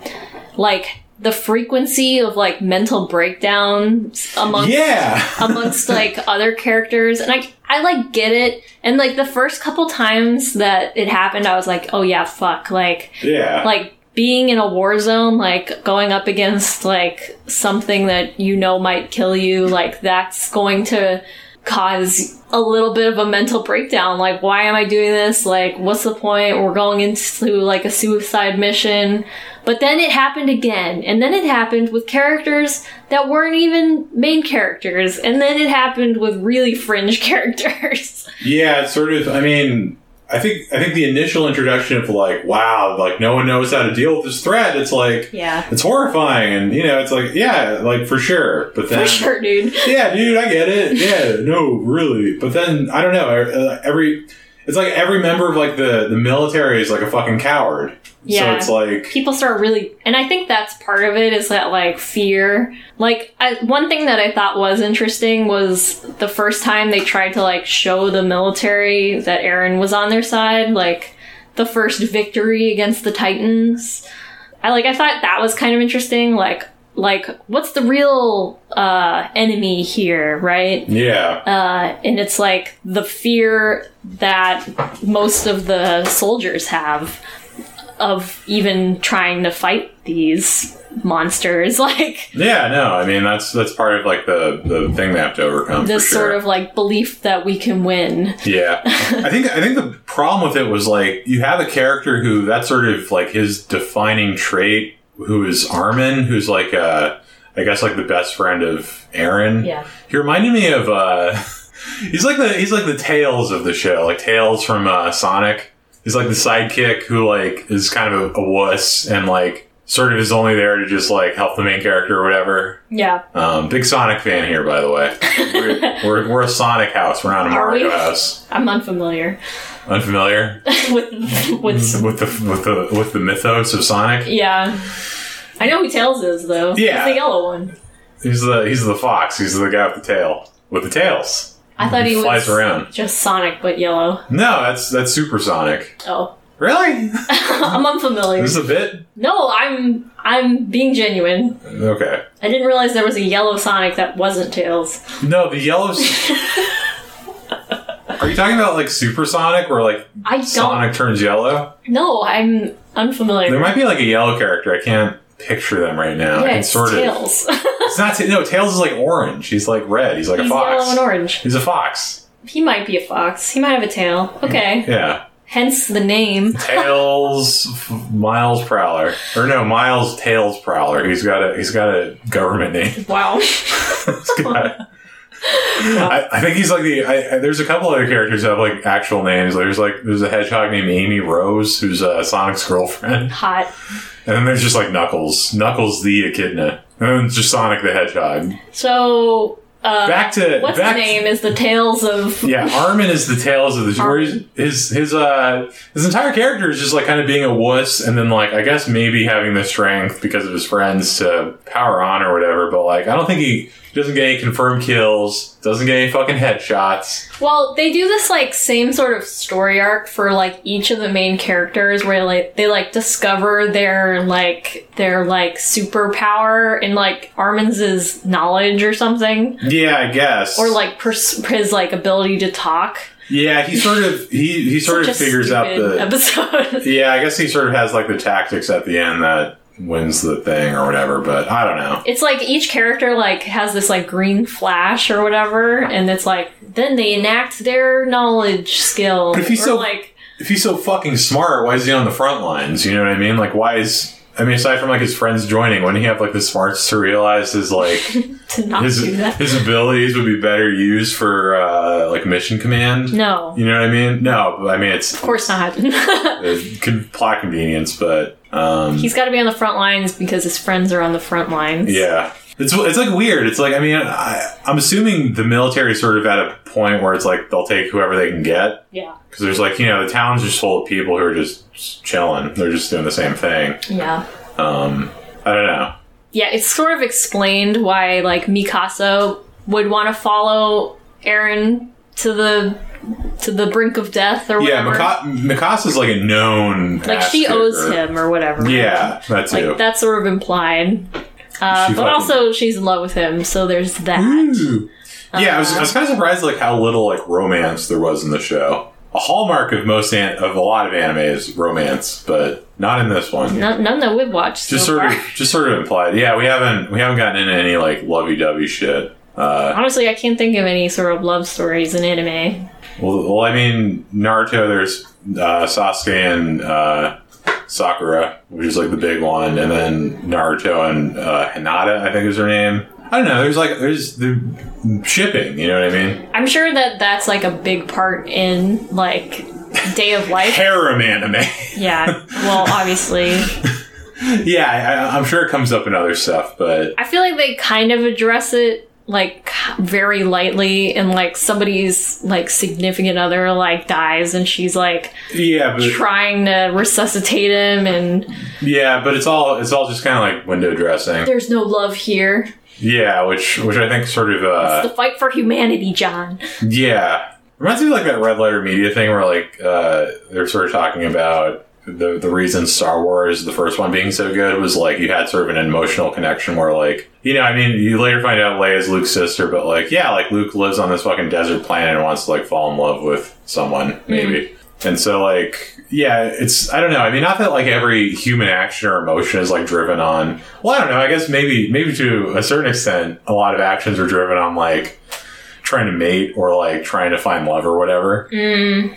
like the frequency of like mental breakdowns amongst yeah. amongst like other characters and I I like get it and like the first couple times that it happened I was like oh yeah fuck like Yeah. like being in a war zone like going up against like something that you know might kill you like that's going to cause a little bit of a mental breakdown. Like why am i doing this? Like what's the point? We're going into like a suicide mission. But then it happened again. And then it happened with characters that weren't even main characters. And then it happened with really fringe characters. Yeah, sort of I mean I think I think the initial introduction of like, wow, like no one knows how to deal with this threat, it's like yeah it's horrifying and you know, it's like, yeah, like for sure. But then for sure dude Yeah, dude, I get it. Yeah, no, really. But then I don't know, uh, every it's like every member of like the the military is like a fucking coward. Yeah. So it's like people start really and i think that's part of it is that like fear like I, one thing that i thought was interesting was the first time they tried to like show the military that Eren was on their side like the first victory against the titans i like i thought that was kind of interesting like like what's the real uh, enemy here, right? Yeah. Uh, and it's like the fear that most of the soldiers have of even trying to fight these monsters. Like Yeah, no, I mean that's that's part of like the the thing they have to overcome. this sure. sort of like belief that we can win. Yeah, I think I think the problem with it was like you have a character who that's sort of like his defining trait, who is Armin, who's like uh I guess like the best friend of Eren. Yeah. he reminded me of uh he's like the he's like the Tails of the show, like Tails from uh, Sonic. He's like the sidekick who like is kind of a, a wuss and like sort of is only there to just like help the main character or whatever. Yeah. Um, big Sonic fan here, by the way. We're, we're, we're a Sonic house. We're not a Are Mario we? house. I'm unfamiliar Unfamiliar with with with the with the with the mythos of Sonic. yeah. I know who Tails is though. Yeah. He's the yellow one. He's the he's the fox. He's the guy with the tail with the tails. I thought he flies was around. just Sonic but yellow. No, that's that's Super Sonic. Oh. Really? I'm unfamiliar. this is a bit No, I'm I'm being genuine. okay. I didn't realize there was a yellow Sonic that wasn't Tails. No, the yellow. Are you talking about like Super Sonic, where like I don't Sonic turns yellow? No, I'm unfamiliar. There might be like a yellow character. I can't picture them right now. I yeah, can it's sort of. Tails. It's not. Ta- no, Tails is like orange. He's like red. He's like He's a fox. yellow and orange. He's a fox. He might be a fox. He might have a tail. Okay. Yeah. Hence the name. Tails Miles Prowler, or no, Miles Tails Prowler. He's got a he's got a government name. Wow. He's got- I, I think he's like the. I, I- there's a couple other characters that have like actual names. There's like there's a hedgehog named Amy Rose, who's uh, Sonic's girlfriend, Hot. and then there's just like Knuckles, Knuckles the echidna, and then just Sonic the Hedgehog. So, uh, Back to what's back his name? Is the Tails of. Yeah, Armin is the Tails of the he's- his his uh his entire character is just like kind of being a wuss, and then like I guess maybe having the strength because of his friends to power on or whatever. But like I don't think he doesn't get any confirmed kills, doesn't get any fucking headshots. Well, they do this like same sort of story arc for like each of the main characters where like they like discover their like their like superpower in like Armin's knowledge or something. Yeah, I guess. Or like pers- his like ability to talk. yeah, he sort of he he sort Such of figures out the episode. yeah. I guess he sort of has like the tactics at the end that wins the thing or whatever. But I don't know. It's like each character like has this like green flash or whatever, and it's like then they enact their knowledge skill. But if he's or so- like if he's so fucking smart, why is he on the front lines? You know what I mean? Like, why is I mean, aside from like his friends joining, wouldn't he have like the smarts to realize his like to not his do that. his abilities would be better used for uh, like mission command? No, You know what I mean? No, but I mean it's of course not. uh, con- plot convenience, but um, He's got to be on the front lines because his friends are on the front lines. yeah. It's, it's like weird. It's like I mean I, I'm assuming the military is sort of at a point where it's like they'll take whoever they can get Yeah. because there's like you know the town's just full of people who are just, just chilling. They're just doing the same thing. Yeah. Um, I don't know. Yeah, it's sort of explained why like Mikasa would want to follow Eren to the to the brink of death or Yeah, whatever. Mika- Mikasa's like a known. like she owes him or whatever. Yeah, that too. Like that's sort of implied. Uh, but also she's in love with him, so there's that. Ooh. Yeah, I was, I was kind of surprised like how little like romance there was in the show. A hallmark of most an- of a lot of anime is romance, but not in this one. None, none that we've watched Just so sort far. of, just sort of implied. Yeah, we haven't we haven't gotten into any like lovey dovey shit. Uh, Honestly, I can't think of any sort of love stories in anime. Well, well, I mean Naruto. There's uh, Sasuke and uh, Sakura, which is like the big one, and then Naruto and uh, Hinata, I think is her name. I don't know. There's like there's the shipping. You know what I mean? I'm sure that that's like a big part in like Day of Life. Harem anime. Yeah. Well, obviously, yeah, I, I'm sure it comes up in other stuff, but I feel like they kind of address it like very lightly, and like somebody's like significant other like dies, and she's like yeah, but trying to resuscitate him, and yeah, but it's all it's all just kind of like window dressing. there's no love here. Yeah, which which I think sort of uh, the fight for humanity, John. yeah reminds me of like that red letter media thing where like uh, they're sort of talking about the the reason Star Wars, the first one being so good, was like you had sort of an emotional connection where like you know, I mean, you later find out Leia's Luke's sister, but like yeah, like Luke lives on this fucking desert planet and wants to like fall in love with someone hmm. maybe, and so like yeah, it's I don't know. I mean, not that like every human action or emotion is like driven on. Well, I don't know. I guess maybe maybe to a certain extent, a lot of actions are driven on like trying to mate or like trying to find love or whatever. Hmm.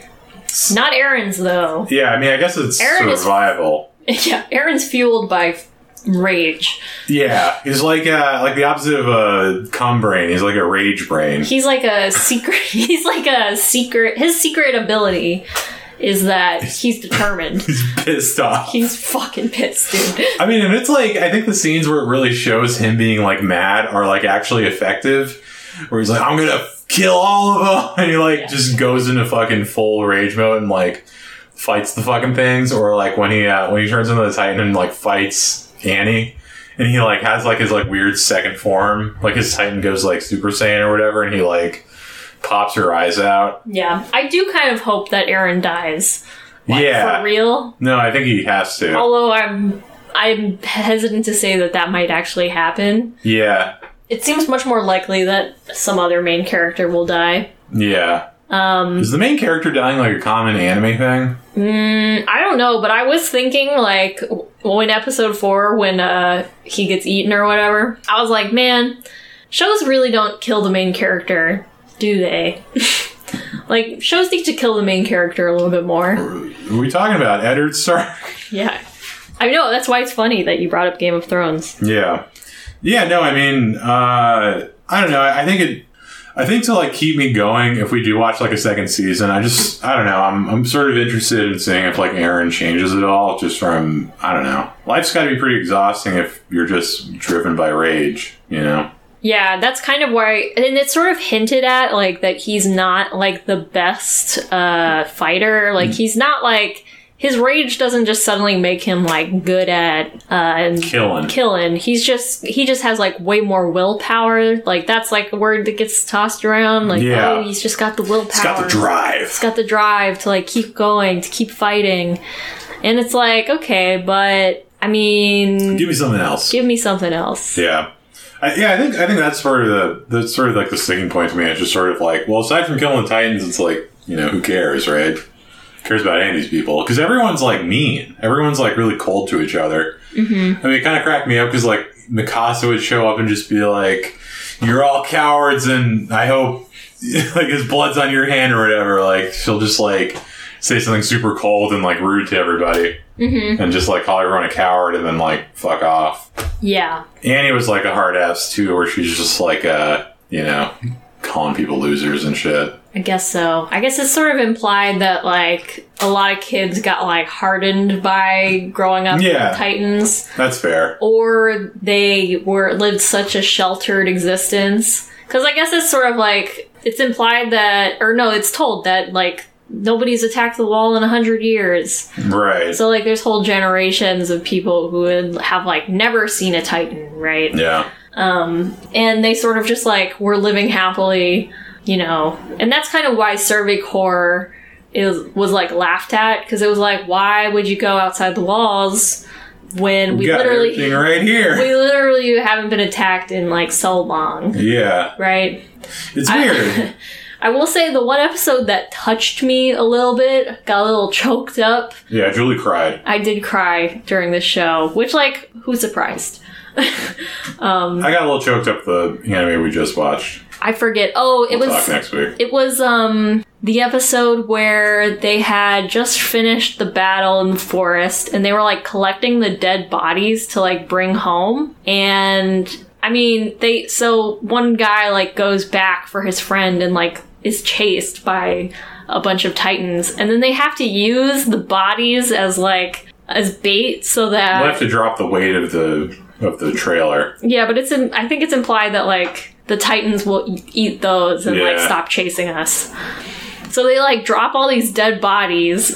Not Eren's though. Yeah, I mean, I guess it's Eren is- survival. yeah, Eren's fueled by rage. Yeah, he's like uh, like the opposite of a cum brain. He's like a rage brain. He's like a secret. He's like a secret. His secret ability is that he's determined. He's pissed off. He's fucking pissed, dude. I mean, and it's like I think the scenes where it really shows him being like mad are like actually effective. Where he's like, "I'm gonna kill all of them," and he like Yeah. just goes into fucking full rage mode and like fights the fucking things. Or like when he uh, when he turns into the Titan and like fights Annie. And he like has like his like weird second form, like his Titan goes like Super Saiyan or whatever, and he like pops her eyes out. Yeah, I do kind of hope that Eren dies. Like, yeah, for real. no, I think he has to. Although I'm, I'm hesitant to say that that might actually happen. Yeah, It seems much more likely that some other main character will die. yeah. Um, is the main character dying like a common anime thing? I don't know, but I was thinking like when episode four, when uh, he gets eaten or whatever, I was like, man, shows really don't kill the main character, do they? like shows need to kill the main character a little bit more. Are we talking about? Eddard Stark? Yeah, I know that's why it's funny that you brought up Game of Thrones. yeah. Yeah, no, I mean, uh, I don't know. I think it, I think to like keep me going, if we do watch like a second season, I just, I don't know. I'm, I'm sort of interested in seeing if like Eren changes at all just from, I don't know. Life's got to be pretty exhausting if you're just driven by rage, you know? Yeah, that's kind of why, and it's sort of hinted at like that he's not like the best uh, fighter. Like he's not like his rage doesn't just suddenly make him like good at uh, Killing. killing. He's just he just has like way more willpower. Like that's like a word that gets tossed around. Like Yeah. oh, he's just got the willpower. It's got the drive. He's got the drive to like keep going, to keep fighting. And it's like okay, but I mean, Give me something else. give me something else. Yeah. I, yeah, I think I think that's sort of the that's sort of like the sticking point to me. It's just sort of like, well, aside from killing the Titans, it's like you know who cares, right? Cares about any of these people because everyone's like mean. Everyone's like really cold to each other. Mm-hmm. I mean, it kind of cracked me up because like Mikasa would show up and just be like, "You're all cowards," and I hope like his blood's on your hand or whatever. Like she'll just like say something super cold and like rude to everybody. Mm-hmm. And just like call everyone a coward and then like fuck off. Yeah. Annie was like a hard ass too, where she's just like, uh, you know, calling people losers and shit. I guess so. I guess it's sort of implied that like a lot of kids got like hardened by growing up Yeah. with Titans, That's fair. or they were lived such a sheltered existence. Because I guess it's sort of like it's implied that, or no, it's told that like nobody's attacked the wall in a hundred years. Right. So like there's whole generations of people who would have like never seen a Titan, right? yeah. Um and they sort of just like were living happily, you know. And that's kind of why Survey Corps is was like laughed at because it was like, why would you go outside the walls when we literally right here. we literally haven't been attacked in like so long, yeah. right? It's weird. I will say the one episode that touched me a little bit, got a little choked up. yeah, Julie cried. I did cry during this show, which like who's surprised? um, I got a little choked up the anime we just watched. I forget. Oh, it We'll was talk next week. It was um the episode where they had just finished the battle in the forest and they were like collecting the dead bodies to like bring home and I mean they so one guy like goes back for his friend and like is chased by a bunch of titans and then they have to use the bodies as like as bait so that We'll have to drop the weight of the of the trailer. yeah, but it's in, I think it's implied that like the Titans will eat those and like stop chasing us. So they like drop all these dead bodies,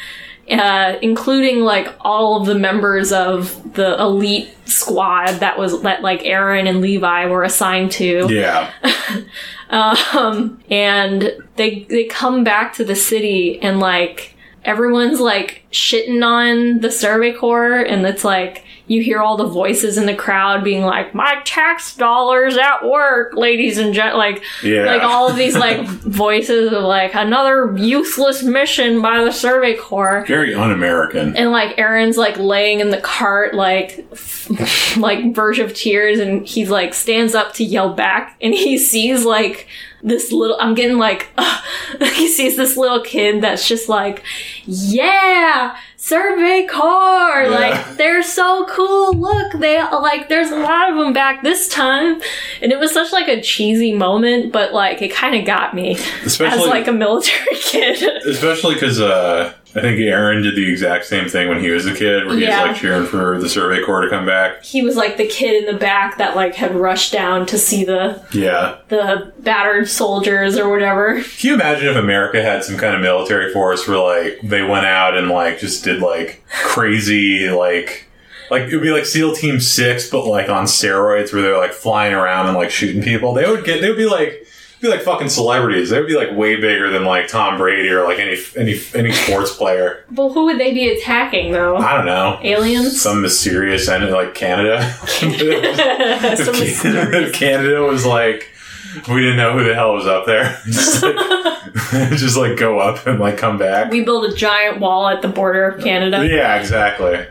uh, including like all of the members of the elite squad that was that like Eren and Levi were assigned to Yeah. Um, and they they come back to the city and like everyone's like shitting on the Survey Corps, and it's like you hear all the voices in the crowd being like, "My tax dollars at work, ladies and gent," like Yeah. like all of these like voices of like another useless mission by the Survey Corps. Very un-American. And like Eren's like laying in the cart, like like verge of tears, and he's like stands up to yell back, and he sees like this little. I'm getting like he sees this little kid that's just like, yeah, Survey Corps. Yeah. like they're so cool. Look, they like there's a lot of them back this time, and it was such like a cheesy moment, but like it kind of got me Especially as like a military kid. Especially because uh, I think Eren did the exact same thing when he was a kid, where he Yeah. was like cheering for the Survey Corps to come back. he was like the kid in the back that like had rushed down to see the Yeah. the battered soldiers or whatever. Can you imagine if America had some kind of military force where like they went out and like just did like crazy like like it would be like SEAL Team Six, but like on steroids, where they're like flying around and like shooting people. They would get they would be like be like fucking celebrities. They would be like way bigger than like Tom Brady or like any any any sports player. Well, who would they be attacking though? I don't know. Aliens? Some mysterious and like Canada. If, Canada if Canada was like, we didn't know who the hell was up there. just, like, just like go up and like come back. we build a giant wall at the border of Canada. yeah, exactly.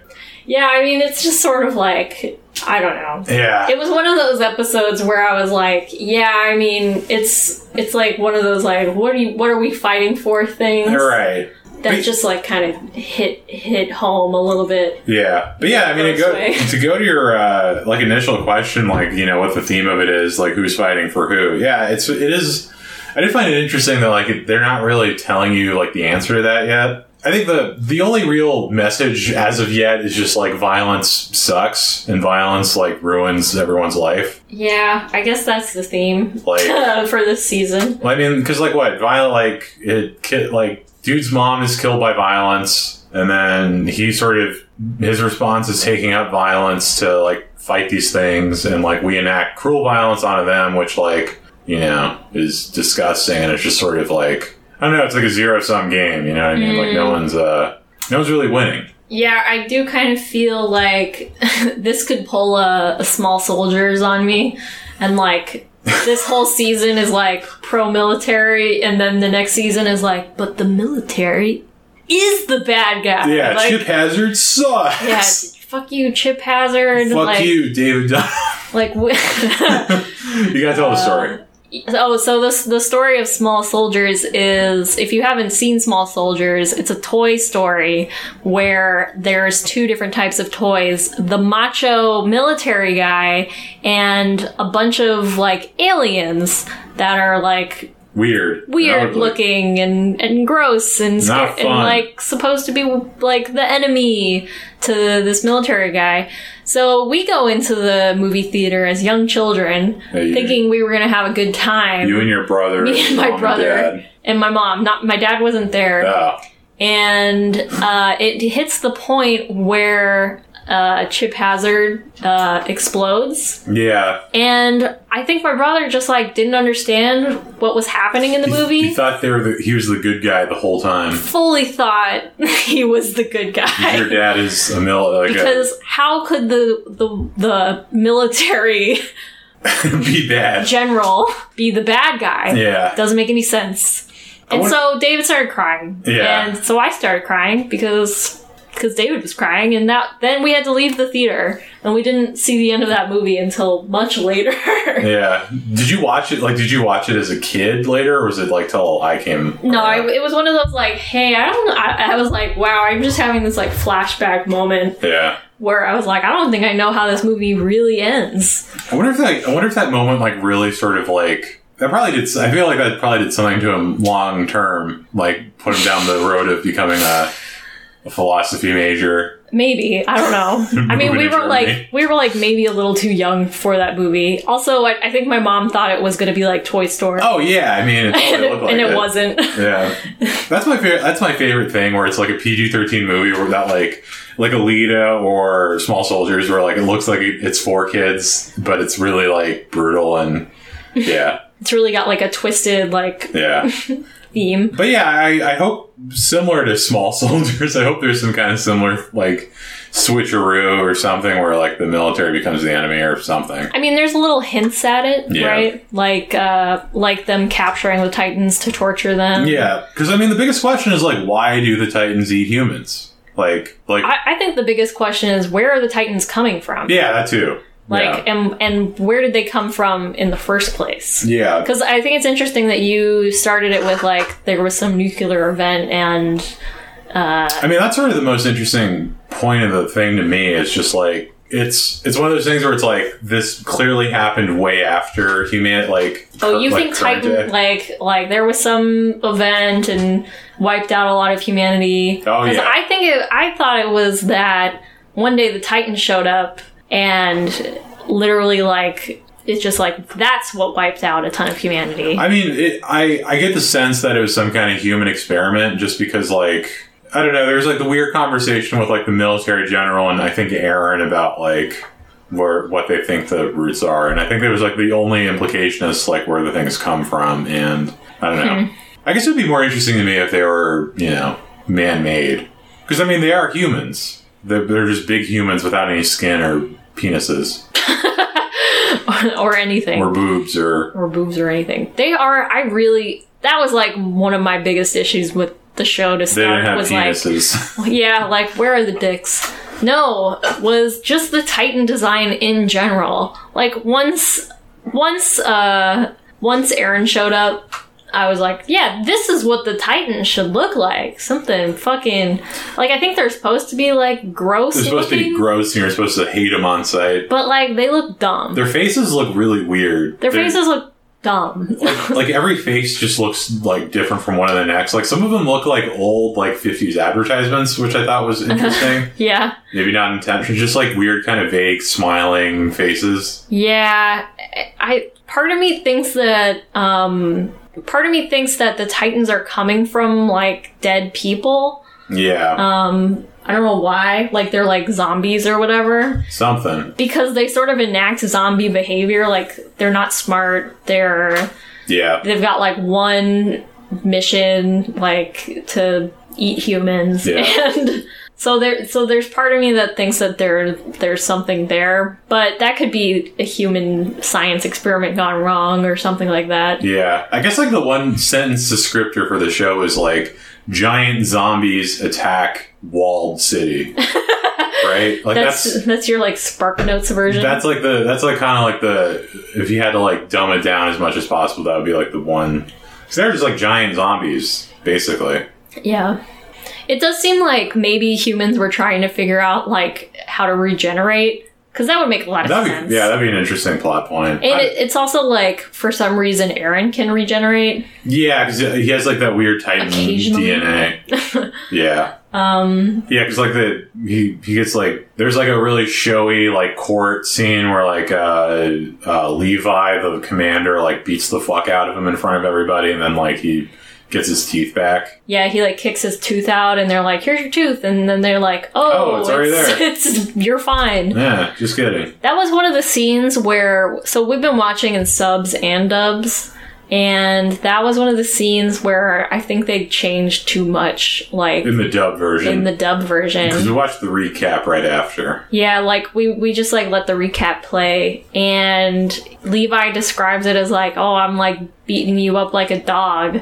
Yeah, I mean it's just sort of like I don't know. Yeah. It was one of those episodes where I was like, yeah, I mean, it's it's like one of those like what are you what are we fighting for things right. that But- just like kind of hit hit home a little bit. Yeah, but yeah, I mean, to go, Way. to go to your uh, like initial question, like you know what the theme of it is, like who's fighting for who. Yeah, it's it is. I did find it interesting that like they're not really telling you like the answer to that yet. I think the the only real message as of yet is just like violence sucks and violence like ruins everyone's life. Yeah, I guess that's the theme Like for this season. I mean, because like what violent like it like dude's mom is killed by violence, and then he sort of his response is taking up violence to like fight these things, and like we enact cruel violence onto them, which like you know is disgusting, and it's just sort of like I don't know, it's like a zero sum game, you know what I mean? Like no mm. one's uh no one's really winning. Yeah, I do kind of feel like this could pull a, a small soldiers on me, and like this whole season is like pro military, and then the next season is like, but the military is the bad guy. Yeah, like, Chip Hazard sucks. yeah, fuck you, Chip Hazard. Fuck like, you, David. Like, you gotta tell the story. Uh, Oh, so this the story of Small Soldiers is if you haven't seen Small Soldiers, it's a toy story where there's two different types of toys. The macho military guy and a bunch of like aliens that are like Weird. weird Ugly. looking and, and gross and, scar- and like supposed to be like the enemy to this military guy. So we go into the movie theater as young children, Yeah, you- thinking we were gonna have a good time. You and your brother. Me and my brother dad. and my mom. Not my dad wasn't there, Oh. and uh, it hits the point where uh, Chip Hazard uh, explodes, Yeah. and I think my brother just like didn't understand what was happening in the movie. He thought they were the, he was the good guy the whole time. fully thought he was the good guy. Your dad is a mil like Because how could the, the the military be bad. general be the bad guy? Yeah. Doesn't make any sense. And so David started crying. Yeah. And so I started crying because because David was crying and that then we had to leave the theater and we didn't see the end of that movie until much later. Yeah. Did you watch it? Like, did you watch it as a kid later, or was it like till I came? No, I, it was one of those like, hey, I don't. I, I was like, wow, I'm just having this like flashback moment yeah. where I was like, I don't think I know how this movie really ends. I wonder if that. I wonder if that moment like really sort of like that probably did. I feel like that probably did something to him long term. Like put him down the road of becoming a, a philosophy major. Maybe I don't know. I mean, we were like we were like maybe a little too young for that movie. Also, I, I think my mom thought it was going to be like Toy Story, Oh yeah. I mean, it and, totally it, looked like and it it. wasn't. Yeah, that's my favorite. That's my favorite thing, where it's like a PG thirteen movie where that like like Alita or Small Soldiers, where like it looks like it's for kids, but it's really like brutal and yeah. It's really got like a twisted like Yeah. theme. But yeah, I, I hope similar to Small Soldiers, I hope there's some kind of similar like switcheroo or something where like the military becomes the enemy or something. I mean, there's little hints at it, Yeah. right? Like, uh, like them capturing the Titans to torture them. Yeah, because I mean the biggest question is like why do the Titans eat humans? Like like I, I think the biggest question is where are the Titans coming from? yeah, that too. Like, and and where did they come from in the first place? yeah. yeah. Because I think it's interesting that you started it with like there was some nuclear event and uh, I mean, that's sort of the most interesting point of the thing to me. Is just like it's it's one of those things where it's like this clearly happened way after human like. oh, you like, think Titan day. like like there was some event and wiped out a lot of humanity? Oh, yeah. I think it, I thought it was that one day the titan showed up and literally like it's just like that's what wiped out a ton of humanity. I mean, it, I I get the sense that it was some kind of human experiment, just because like I don't know. There's like the weird conversation with like the military general and I think Eren about like where what they think the roots are, and I think there was like the only implication is like where the things come from, and I don't know. Hmm. I guess it'd be more interesting to me if they were you know man made, because I mean they are humans. They're, they're just big humans without any skin or penises or anything. or boobs or or boobs or anything. They are. I really. That was like one of my biggest issues with the show to they start. Was penises. like, yeah, like where are the dicks? No, was just the Titan design in general. Like once, once, uh, once Eren showed up. I was like, yeah, this is what the Titans should look like. Something fucking like I think they're supposed to be like gross. They're supposed to be gross, and you're supposed to hate them on sight. but like they look dumb. Their faces look really weird. Their They're- faces look dumb. like every face just looks like different from one of the next. Like some of them look like old like 50s advertisements, which I thought was interesting. yeah. Maybe not intentional, just like weird kind of vague smiling faces. Yeah, I part of me thinks that um part of me thinks that the Titans are coming from like dead people. Yeah, Um I don't know why, like they're like zombies or whatever something. because they sort of enact zombie behavior like they're not smart, they're Yeah. they've got like one mission like to eat humans Yeah. and so there so there's part of me that thinks that there there's something there but that could be a human science experiment gone wrong or something like that Yeah. I guess like the one sentence descriptor for the show is like giant zombies attack walled city. right? Like that's that's that's, your like spark notes version That's like the that's like kind of like the if you had to like dumb it down as much as possible, that would be like the one. Because they're just like giant zombies, basically. yeah it does seem like maybe humans were trying to figure out like how to regenerate because that would make a lot of That'd sense be yeah, that'd be an interesting plot point. and I- it, it's also like for some reason Eren can regenerate yeah, because he has like that weird Titan DNA. yeah, um yeah, because like the he he gets like there's like a really showy like court scene where like uh, uh Levi the commander like beats the fuck out of him in front of everybody, and then like he gets his teeth back. Yeah, he like kicks his tooth out, and they're like, "Here's your tooth," and then they're like, "Oh, Oh, it's already there." It's you're fine." Yeah, just kidding. That was one of the scenes where so we've been watching in subs and dubs, and that was one of the scenes where I think they changed too much, like In the dub version. in the dub version, Because we watched the recap right after. Yeah, like we we just like let the recap play, and Levi describes it as like, "Oh, I'm like beating you up like a dog."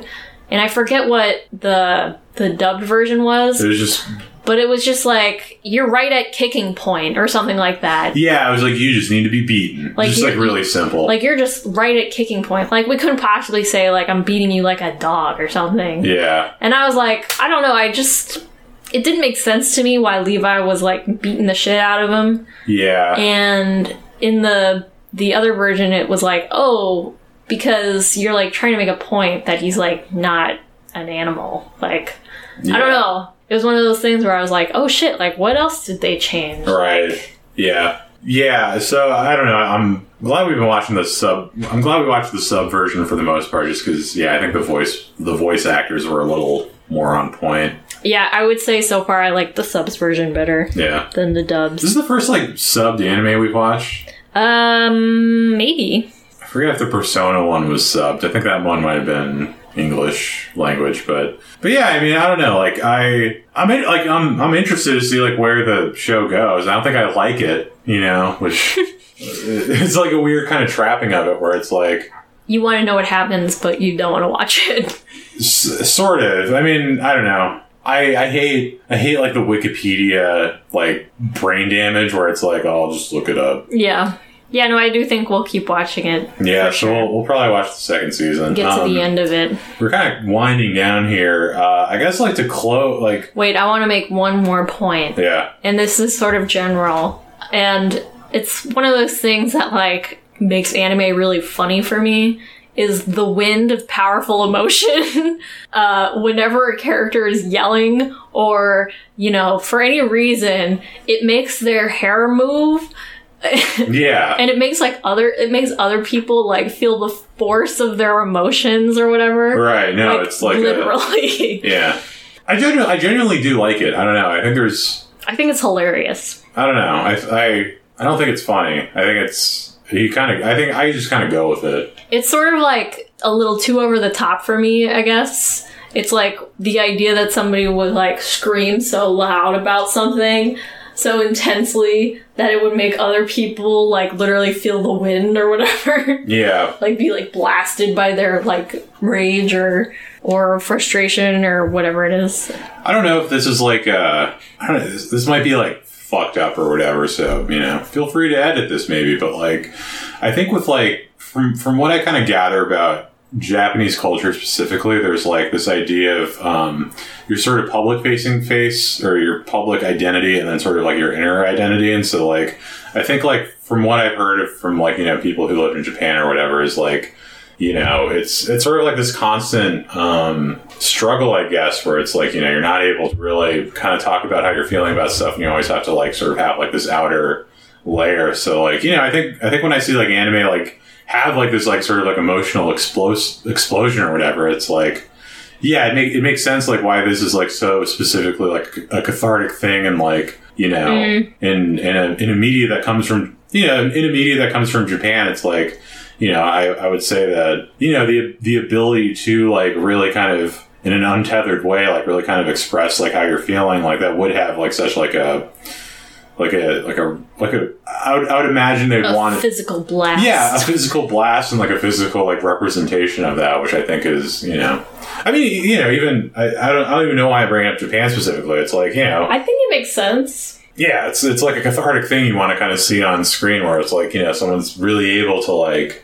And I forget what the the dubbed version was. It was just, but it was just like you're right at kicking point or something like that. yeah, I was like, you just need to be beaten. Like, just like really simple. Like you're just right at kicking point. Like we couldn't possibly say like I'm beating you like a dog or something. yeah. And I was like, I don't know, I just it didn't make sense to me why Levi was like beating the shit out of him. Yeah. And in the the other version it was like, "Oh, because you're like trying to make a point that he's like not an animal." Like I don't know. It was one of those things where I was like, "Oh shit, like what else did they change?" Right. Yeah. Yeah. So I don't know. I'm glad we've been watching the sub. I'm glad we watched the sub version for the most part, just because. Yeah, I think the voice the voice actors were a little more on point. Yeah, I would say so far I like the subs version better Yeah. than the dubs. This is the first like subbed anime we've watched. Um, maybe. I forget if the Persona one was subbed. I think that one might have been English language, but but yeah, I mean, I don't know. Like I, I'm in, like I'm I'm interested to see like where the show goes. I don't think I like it, you know, which it's like a weird kind of trapping of it where it's like You want to know what happens, but you don't want to watch it. S- sort of. I mean, I don't know. I, I hate I hate like the Wikipedia like brain damage where it's like oh, I'll just look it up. yeah. Yeah, no, I do think we'll keep watching it. Yeah, so sure. we'll, we'll probably watch the second season. Get to Um, the end of it. We're kind of winding down here. Uh, I guess like to close like Wait, I want to make one more point. yeah and this is sort of general and it's one of those things that like makes anime really funny for me is the wind of powerful emotion uh, whenever a character is yelling or you know for any reason it makes their hair move yeah and it makes like other it makes other people like feel the force of their emotions or whatever right. No, it's like a, literally yeah. I genuinely I genuinely do like it. I don't know. I think there's i think it's hilarious I don't know. I I I don't think it's funny. I think it's he kind of. I think I just kind of go with it. It's sort of like a little too over the top for me, I guess. It's like the idea that somebody would like scream so loud about something so intensely that it would make other people like literally feel the wind or whatever. Yeah. like be like blasted by their like rage or or frustration or whatever it is. I don't know if this is like uh I don't know, this, this might be like fucked up or whatever, so you know, feel free to edit this maybe, but like I think with like from from what I kind of gather about Japanese culture specifically, there's like this idea of um, your sort of public facing face or your public identity and then sort of like your inner identity. And so, like, I think, like, from what I've heard from like, you know, people who live in Japan or whatever, is like, you know, it's it's sort of like this constant um, struggle, I guess, where it's like you know you're not able to really kind of talk about how you're feeling about stuff, and you always have to like sort of have like this outer layer. So like you know, I think I think when I see like anime like have like this like sort of like emotional explos- explosion or whatever, it's like yeah, it, make, it makes sense like why this is like so specifically like a cathartic thing and like you know Mm. in in a, in a media that comes from you know in a media that comes from Japan, it's like you know I, I would say that you know the the ability to like really kind of in an untethered way like really kind of express like how you're feeling like that would have like such like a like a like a like a I would, I would imagine they'd A want physical blast. yeah, a physical blast and like a physical like representation of that, which I think is you know, I mean you know even I, I don't I don't even know why I bring up Japan specifically. It's like you know I think it makes sense. yeah, it's it's like a cathartic thing you want to kind of see on screen where it's like you know someone's really able to like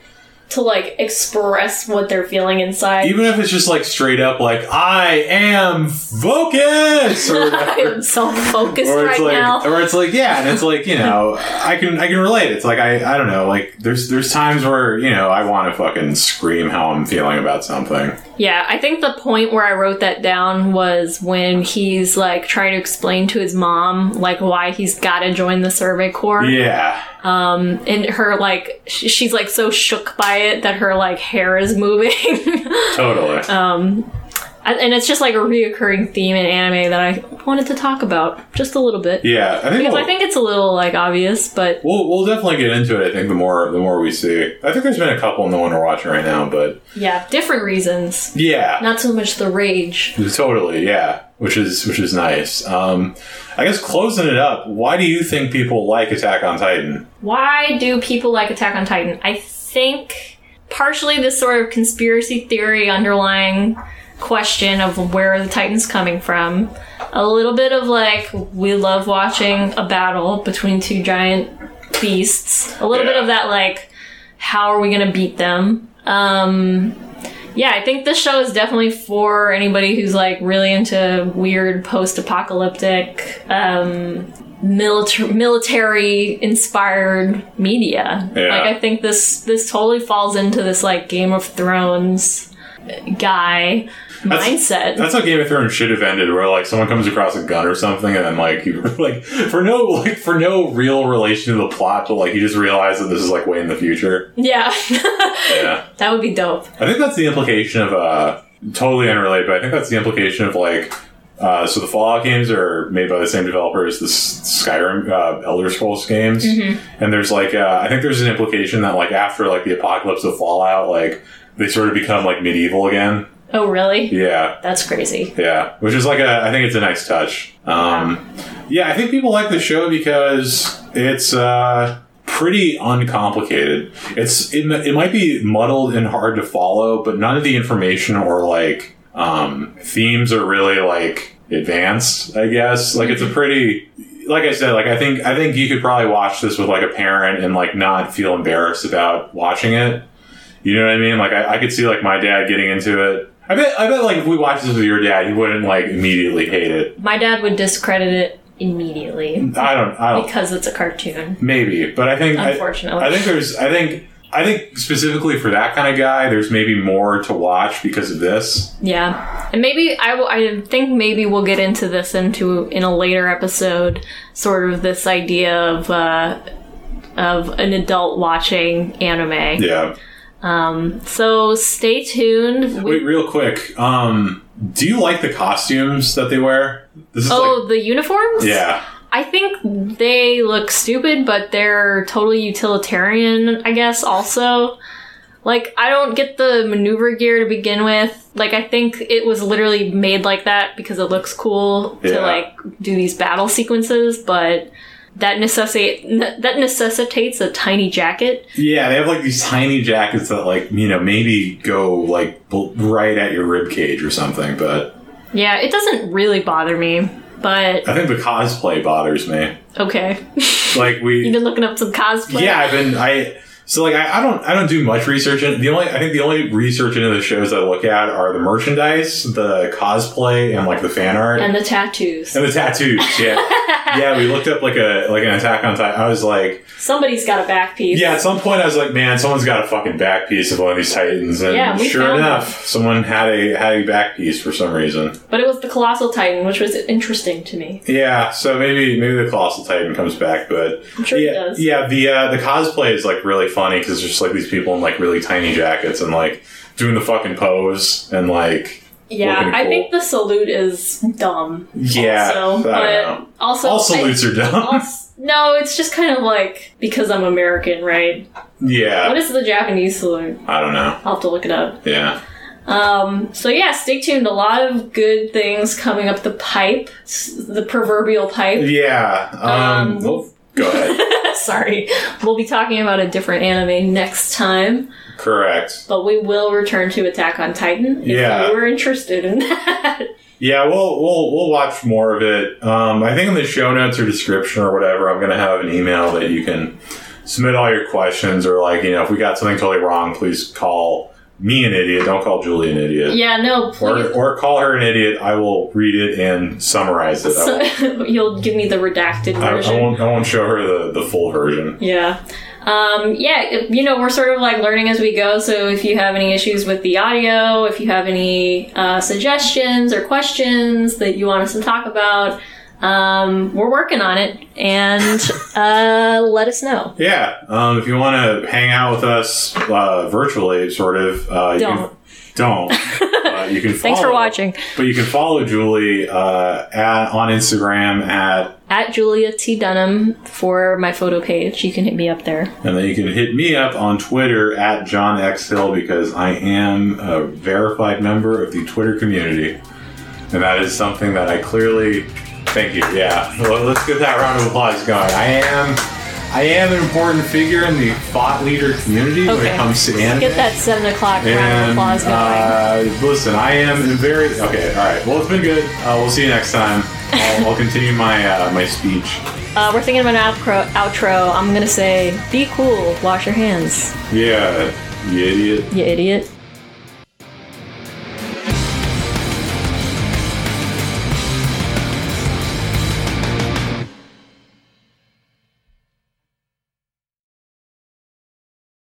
To like express what they're feeling inside. even if it's just like straight up like I am focused or I'm so focused or right like, now. or it's like, yeah, and it's like, you know, I can, I can relate. It's like, I, I don't know, like, there's, there's times where, you know, I want to fucking scream how I'm feeling about something. Yeah, I think the point where I wrote that down was when he's like trying to explain to his mom like why he's got to join the Survey Corps, Yeah, Um, and her like she's like so shook by it that her like hair is moving, totally. Um, and it's just like a reoccurring theme in anime that I wanted to talk about just a little bit yeah, I think, because we'll, I think it's a little like obvious, but we'll, we'll definitely get into it. I think the more, the more we see. I think there's been a couple in the one we're watching right now, but yeah, different reasons, yeah, not so much the rage. totally, yeah, which is, which is nice. Um, I guess closing it up. Why do you think people like Attack on Titan? Why do people like Attack on Titan? I think partially this sort of conspiracy theory underlying question of where the Titan's coming from. A little bit of like, we love watching a battle between two giant beasts. A little bit of that, like, how are we gonna beat them? Um, yeah, I think this show is definitely for anybody who's like really into weird post-apocalyptic, um, military military inspired media. Yeah. Like I think this this totally falls into this like Game of Thrones guy mindset. That's how Game of Thrones should have ended, where like someone comes across a gun or something, and then like you like for no like for no real relation to the plot, but like you just realize that this is like way in the future. yeah. Yeah, that would be dope. I think that's the implication of uh totally unrelated, but I think that's the implication of like Uh, so the Fallout games are made by the same developer as the Skyrim uh, Elder Scrolls games, and there's like uh, I think there's an implication that like after like the apocalypse of Fallout, like they sort of become like medieval again. Oh, really? Yeah, That's crazy. yeah, which is like a I think it's a nice touch. Um, yeah, I think people like the show because it's uh, pretty uncomplicated. It's it, it might be muddled and hard to follow, but none of the information or like um, themes are really like advanced. I guess like it's a pretty like I said, like I think I think you could probably watch this with like a parent and like not feel embarrassed about watching it. You know what I mean? Like I, I could see like my dad getting into it. I bet I bet like if we watched this with your dad, he wouldn't like immediately hate it. My dad would discredit it immediately I don't I don't because it's a cartoon. maybe, but I think I, Unfortunately. I think there's I think I think specifically for that kind of guy, there's maybe more to watch because of this. Yeah, and maybe I will. I think maybe we'll get into this into in a later episode. Sort of this idea of uh, of an adult watching anime. Yeah. Um, so stay tuned. We- Wait, real quick. Um, do you like the costumes that they wear? This is oh, like the uniforms. yeah. I think they look stupid, but they're totally utilitarian. I guess also. Like, I don't get the maneuver gear to begin with. Like, I think it was literally made like that because it looks cool Yeah. to, like, do these battle sequences, but that necessitate that necessitates a tiny jacket. Yeah, they have like these tiny jackets that like you know maybe go like right at your rib cage or something. But Yeah, it doesn't really bother me, but I think the cosplay bothers me. okay. Like we You've been looking up some cosplay. Yeah, I've been I so like I, I don't I don't do much research in the only I think the only research into the shows I look at are the merchandise, the cosplay, and like the fan art And the tattoos. and the tattoos. Yeah, yeah. We looked up like a like an Attack on Titan. I was like, Somebody's got a back piece. yeah. At some point, I was like, man, someone's got a fucking back piece of one of these Titans, and Yeah, sure enough, someone had a had a back piece for some reason. But it was the Colossal Titan, which was interesting to me. Yeah, so maybe maybe the Colossal Titan comes back, but I'm sure yeah, it does. Yeah, the uh, the cosplay is like really funny because there's just like these people in like really tiny jackets and like doing the fucking pose and like Yeah, I cool. think the salute is dumb. yeah. also, I but also All I- salutes are dumb. als- no, it's just kind of like because I'm American, right? yeah, What is the Japanese salute? I don't know. I'll have to look it up. Yeah, Um, so yeah, stay tuned. A lot of good things coming up the pipe, the proverbial pipe. yeah. Um, Um, well, go ahead. Sorry, we'll be talking about a different anime next time, Correct. but we will return to Attack on Titan if Yeah. you were interested in that. Yeah, we'll we'll we'll watch more of it. Um, I think in the show notes or description or whatever, I'm gonna have an email that you can submit all your questions or like you know if we got something totally wrong, please call me an idiot. Don't call Julie an idiot. yeah, no, Or, please. or call her an idiot. I will read it and summarize it. So, you'll give me the redacted I, version. I won't. I won't show her the, the full version. Yeah. Um, yeah, you know, we're sort of like learning as we go. So if you have any issues with the audio, if you have any uh, suggestions or questions that you want us to talk about, um, we're working on it and uh, let us know. Yeah. Um, if you want to hang out with us uh, virtually, sort of, uh, you Don't. can, don't. uh, you can. Follow, Thanks for watching. But you can follow Julie uh, at on Instagram at At Julia T. Dunham for my photo page. You can hit me up there. And then you can hit me up on Twitter at John X Hill because I am a verified member of the Twitter community. And that is something that I clearly thank you. Yeah. Well, let's get that round of applause going. I am I am an important figure in the thought leader community when it comes to anime. Get that 7 o'clock round of applause going. uh, listen, I am very okay. All right. Well, it's been good. Uh, we'll see you next time. I'll, I'll continue my uh, my speech. Uh, we're thinking of an outro, outro. I'm going to say, be cool, wash your hands, Yeah, you idiot. you idiot.